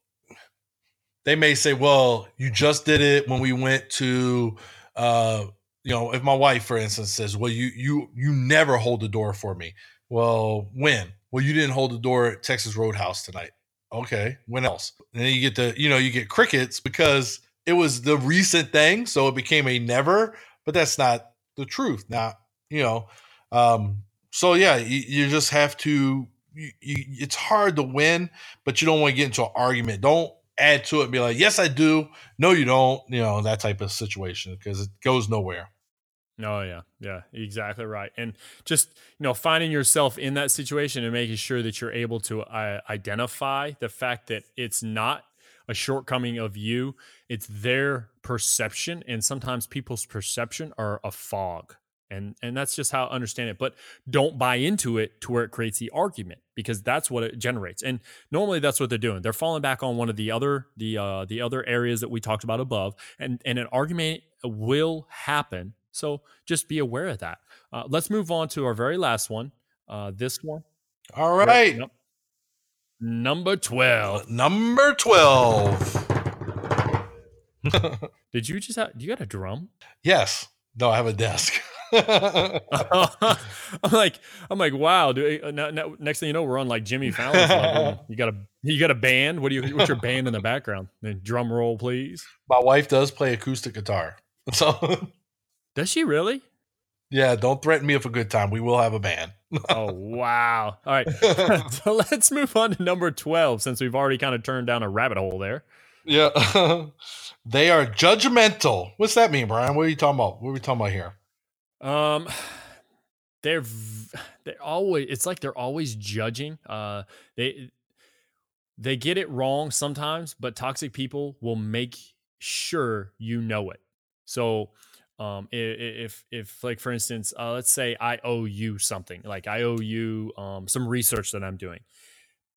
[SPEAKER 1] they may say, well, you just did it when we went to, uh, you know, if my wife, for instance, says, well, you you you never hold the door for me. Well, when? Well, you didn't hold the door at Texas Roadhouse tonight. Okay, when else? And then you get the, you know, you get crickets because it was the recent thing, so it became a never. But that's not the truth. Now, you know, um, so yeah, you, you just have to. You, you, it's hard to win, but you don't want to get into an argument. Don't add to it and be like, yes, I do. No, you don't. You know, that type of situation because it goes nowhere.
[SPEAKER 3] Oh yeah, yeah, exactly right. And just you know, finding yourself in that situation and making sure that you're able to uh, identify the fact that it's not a shortcoming of you. It's their perception, and sometimes people's perception are a fog, and and that's just how I understand it. But don't buy into it to where it creates the argument because that's what it generates. And normally that's what they're doing. They're falling back on one of the other the uh, the other areas that we talked about above, and and an argument will happen. So just be aware of that. Uh, let's move on to our very last one. Uh, this one.
[SPEAKER 1] All right.
[SPEAKER 3] Yep. Number 12.
[SPEAKER 1] Number 12.
[SPEAKER 3] Did you just have, do you got a drum?
[SPEAKER 1] Yes. No, I have a desk.
[SPEAKER 3] I'm like, I'm like, wow. Do, next thing you know, we're on like Jimmy Fallon's level. You got a, you got a band. What do you? What's your band in the background? And drum roll, please.
[SPEAKER 1] My wife does play acoustic guitar. So,
[SPEAKER 3] does she really?
[SPEAKER 1] Yeah. Don't threaten me with a good time. We will have a band.
[SPEAKER 3] oh wow! All right, so let's move on to number twelve since we've already kind of turned down a rabbit hole there.
[SPEAKER 1] Yeah, they are judgmental. What's that mean, Brian? What are you talking about? What are we talking about here?
[SPEAKER 3] Um, they're they're always. It's like they're always judging. Uh, they they get it wrong sometimes, but toxic people will make sure you know it. So um, if if like for instance, uh, let's say I owe you something, like I owe you um, some research that I'm doing,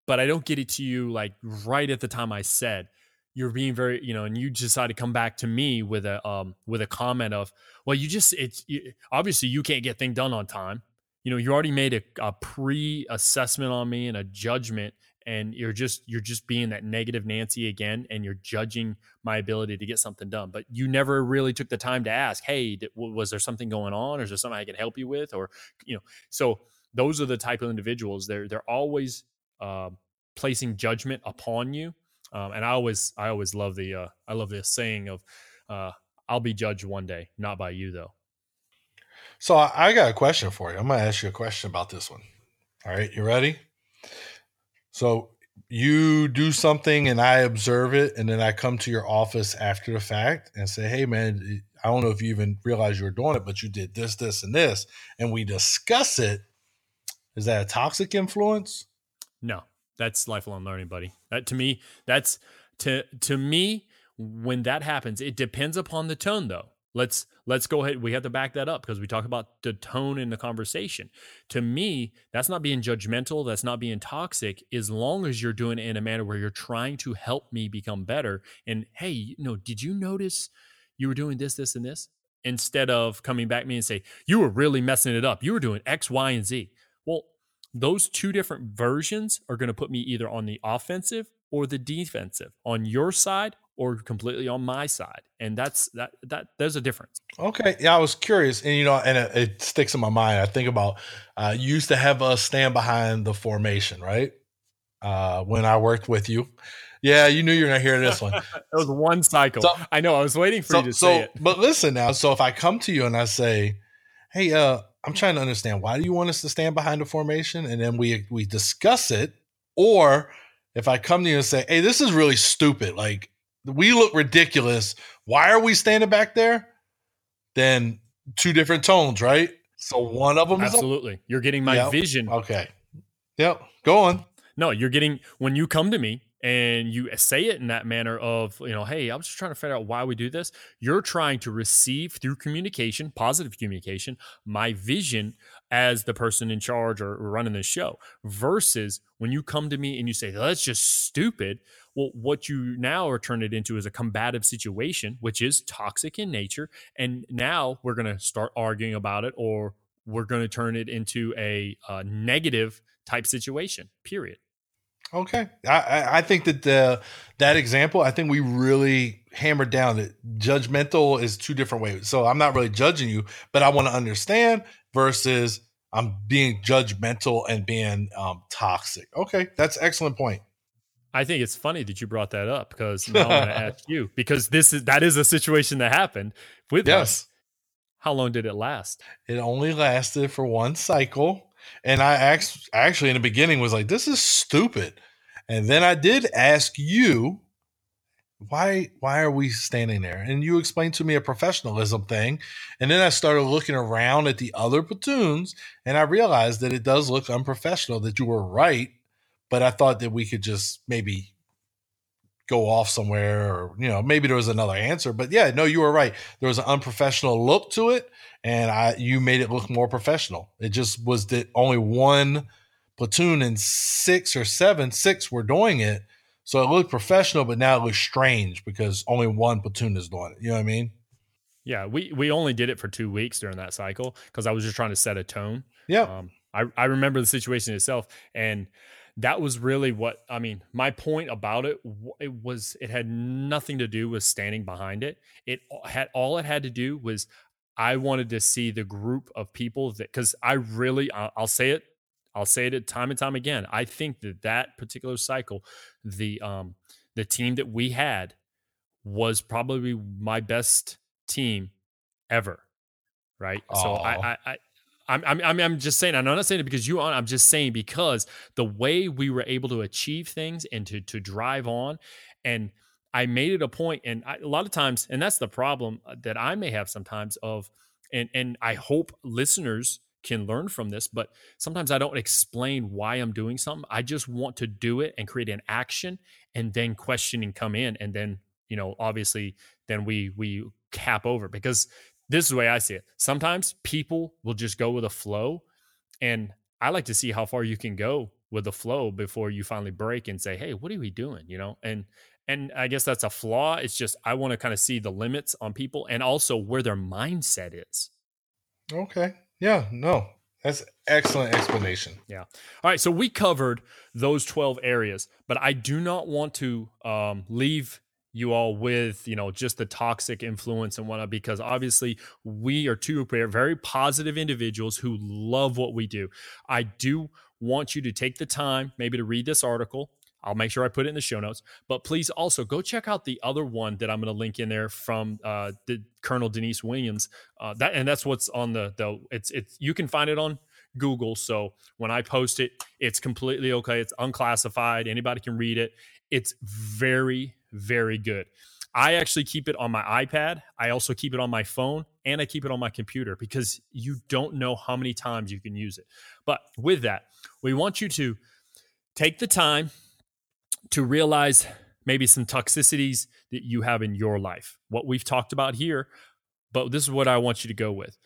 [SPEAKER 3] but I don't get it to you like right at the time I said. You're being very, you know, and you decide to come back to me with a um, with a comment of, well, you just it's you, obviously you can't get things done on time. You know, you already made a, a pre assessment on me and a judgment and you're just you're just being that negative Nancy again, and you're judging my ability to get something done. But you never really took the time to ask, "Hey, was there something going on, or is there something I can help you with?" Or you know, so those are the type of individuals. They're they're always uh, placing judgment upon you, um, and I always I always love the uh, I love the saying of uh, "I'll be judged one day, not by you though."
[SPEAKER 1] So I got a question for you. I'm going to ask you a question about this one. All right, you ready? So you do something and I observe it, and then I come to your office after the fact and say, "Hey, man, I don't know if you even realize you were doing it, but you did this, this, and this," and we discuss it. Is that a toxic influence?
[SPEAKER 3] No, that's lifelong learning, buddy. That to me, that's to to me when that happens. It depends upon the tone, though. Let's let's go ahead. We have to back that up because we talk about the tone in the conversation. To me, that's not being judgmental. That's not being toxic. As long as you're doing it in a manner where you're trying to help me become better. And hey, you know, did you notice you were doing this, this, and this? Instead of coming back to me and say you were really messing it up. You were doing X, Y, and Z. Well, those two different versions are going to put me either on the offensive or the defensive on your side or completely on my side and that's that that there's a difference.
[SPEAKER 1] Okay yeah i was curious and you know and it, it sticks in my mind i think about uh you used to have us stand behind the formation right? Uh when i worked with you. Yeah you knew you were gonna hear this one.
[SPEAKER 3] It was one cycle. So, i know i was waiting for so, you to so, say it.
[SPEAKER 1] but listen now so if i come to you and i say hey uh i'm trying to understand why do you want us to stand behind the formation and then we we discuss it or if i come to you and say hey this is really stupid like we look ridiculous. Why are we standing back there? Then two different tones, right? So one of them
[SPEAKER 3] absolutely. You're getting my yep. vision.
[SPEAKER 1] Okay. Yep. Go on.
[SPEAKER 3] No, you're getting when you come to me and you say it in that manner of, you know, hey, I'm just trying to figure out why we do this. You're trying to receive through communication, positive communication, my vision as the person in charge or running the show versus when you come to me and you say, that's just stupid. Well, what you now are turning it into is a combative situation, which is toxic in nature. And now we're going to start arguing about it or we're going to turn it into a, a negative type situation, period.
[SPEAKER 1] Okay, I, I think that the that example, I think we really hammered down that judgmental is two different ways. So I'm not really judging you, but I want to understand versus I'm being judgmental and being um, toxic. Okay, that's excellent point.
[SPEAKER 3] I think it's funny that you brought that up because now I'm going to ask you because this is that is a situation that happened with yes. us. How long did it last?
[SPEAKER 1] It only lasted for one cycle, and I actually in the beginning was like, "This is stupid," and then I did ask you, "Why? Why are we standing there?" And you explained to me a professionalism thing, and then I started looking around at the other platoons, and I realized that it does look unprofessional. That you were right but I thought that we could just maybe go off somewhere or you know maybe there was another answer but yeah no you were right there was an unprofessional look to it and i you made it look more professional. It just was that only one platoon and six or seven six were doing it. So it looked professional but now it looks strange because only one platoon is doing it. You know what i mean?
[SPEAKER 3] Yeah we we only did it for two weeks during that cycle because i was just trying to set a tone.
[SPEAKER 1] Yeah.
[SPEAKER 3] Um, I, I remember the situation itself and that was really what I mean. My point about it, it was it had nothing to do with standing behind it. It had all it had to do was I wanted to see the group of people that because I really I'll say it I'll say it time and time again. I think that that particular cycle, the um the team that we had was probably my best team ever. Right. Aww. So I, I I'm, I'm, I'm just saying, I'm not saying it because you on, I'm just saying because the way we were able to achieve things and to, to drive on. And I made it a point, and I, a lot of times, and that's the problem uh, that I may have sometimes of, and, and I hope listeners can learn from this, but sometimes I don't explain why I'm doing something. I just want to do it and create an action and then questioning come in. And then, you know, obviously then we, we cap over because this is the way I see it. Sometimes people will just go with a flow. And I like to see how far you can go with the flow before you finally break and say, Hey, what are we doing? You know, and and I guess that's a flaw. It's just I want to kind of see the limits on people and also where their mindset is.
[SPEAKER 1] Okay. Yeah, no. That's excellent explanation.
[SPEAKER 3] Yeah. All right. So we covered those 12 areas, but I do not want to um, leave you all with you know just the toxic influence and whatnot because obviously we are two very positive individuals who love what we do i do want you to take the time maybe to read this article I'll make sure I put it in the show notes. But please also go check out the other one that I'm going to link in there from uh, the Colonel Denise Williams. Uh, that and that's what's on the the it's it's you can find it on Google. So when I post it, it's completely okay. It's unclassified. Anybody can read it. It's very very good. I actually keep it on my iPad. I also keep it on my phone and I keep it on my computer because you don't know how many times you can use it. But with that, we want you to take the time to realize maybe some toxicities that you have in your life. What we've talked about here, but this is what I want you to go with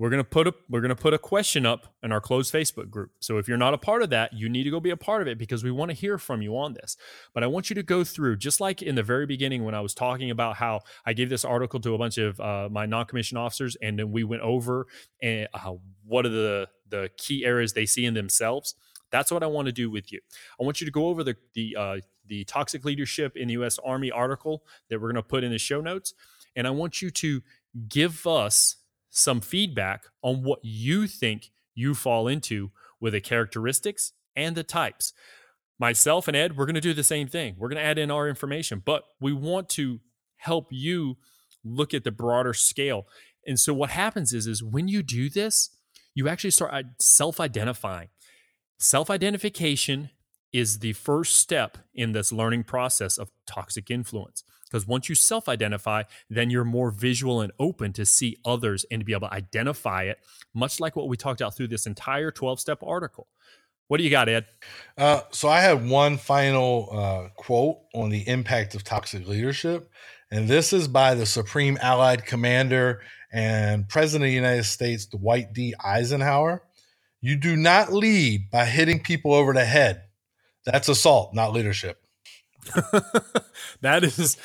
[SPEAKER 3] we're gonna put a we're gonna put a question up in our closed Facebook group. So if you're not a part of that, you need to go be a part of it because we want to hear from you on this. But I want you to go through just like in the very beginning when I was talking about how I gave this article to a bunch of uh, my non-commissioned officers, and then we went over and uh, what are the the key areas they see in themselves. That's what I want to do with you. I want you to go over the the uh, the toxic leadership in the U.S. Army article that we're going to put in the show notes, and I want you to give us some feedback on what you think you fall into with the characteristics and the types. Myself and Ed, we're going to do the same thing. We're going to add in our information, but we want to help you look at the broader scale. And so what happens is is when you do this, you actually start self-identifying. Self-identification is the first step in this learning process of toxic influence. Because once you self identify, then you're more visual and open to see others and to be able to identify it, much like what we talked about through this entire 12 step article. What do you got, Ed?
[SPEAKER 1] Uh, so I had one final uh, quote on the impact of toxic leadership. And this is by the Supreme Allied Commander and President of the United States, Dwight D. Eisenhower. You do not lead by hitting people over the head. That's assault, not leadership.
[SPEAKER 3] that is,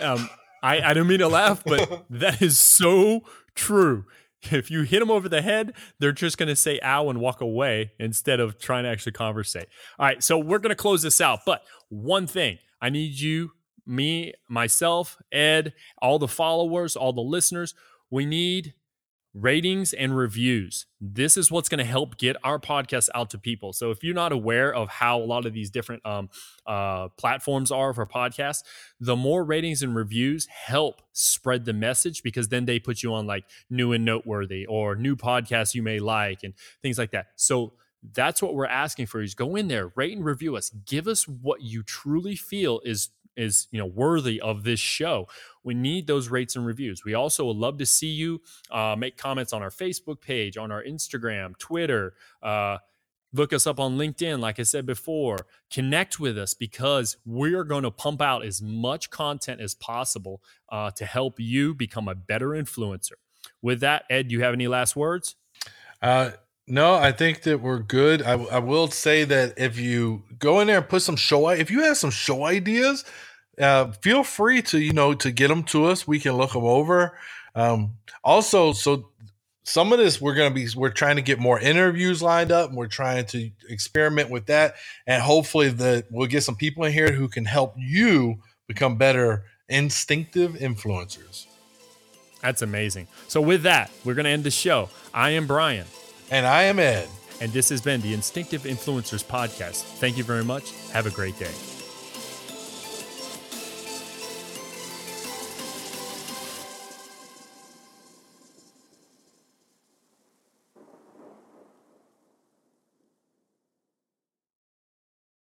[SPEAKER 3] um, I, I don't mean to laugh, but that is so true. If you hit them over the head, they're just going to say ow and walk away instead of trying to actually conversate. All right, so we're going to close this out. But one thing I need you, me, myself, Ed, all the followers, all the listeners, we need ratings and reviews. This is what's going to help get our podcast out to people. So if you're not aware of how a lot of these different um, uh, platforms are for podcasts, the more ratings and reviews help spread the message because then they put you on like new and noteworthy or new podcasts you may like and things like that. So that's what we're asking for is go in there, rate and review us. Give us what you truly feel is is you know worthy of this show we need those rates and reviews we also would love to see you uh, make comments on our facebook page on our instagram twitter uh, Look us up on LinkedIn, like I said before. Connect with us because we're going to pump out as much content as possible uh, to help you become a better influencer. With that, Ed, do you have any last words?
[SPEAKER 1] No, I think that we're good. I, I, will say that if you go in there and put some show, if you have some show ideas, uh, feel free to you know to get them to us. We can look them over. Um, also, so some of this we're to be we're trying to get more interviews lined up and we're trying to experiment with that and hopefully that we'll get some people in here who can help you become better instinctive influencers
[SPEAKER 3] that's amazing so with that we're to end the show i am brian
[SPEAKER 1] and i am ed.
[SPEAKER 3] And this has been the instinctive influencers podcast. Thank you very much. Have a great day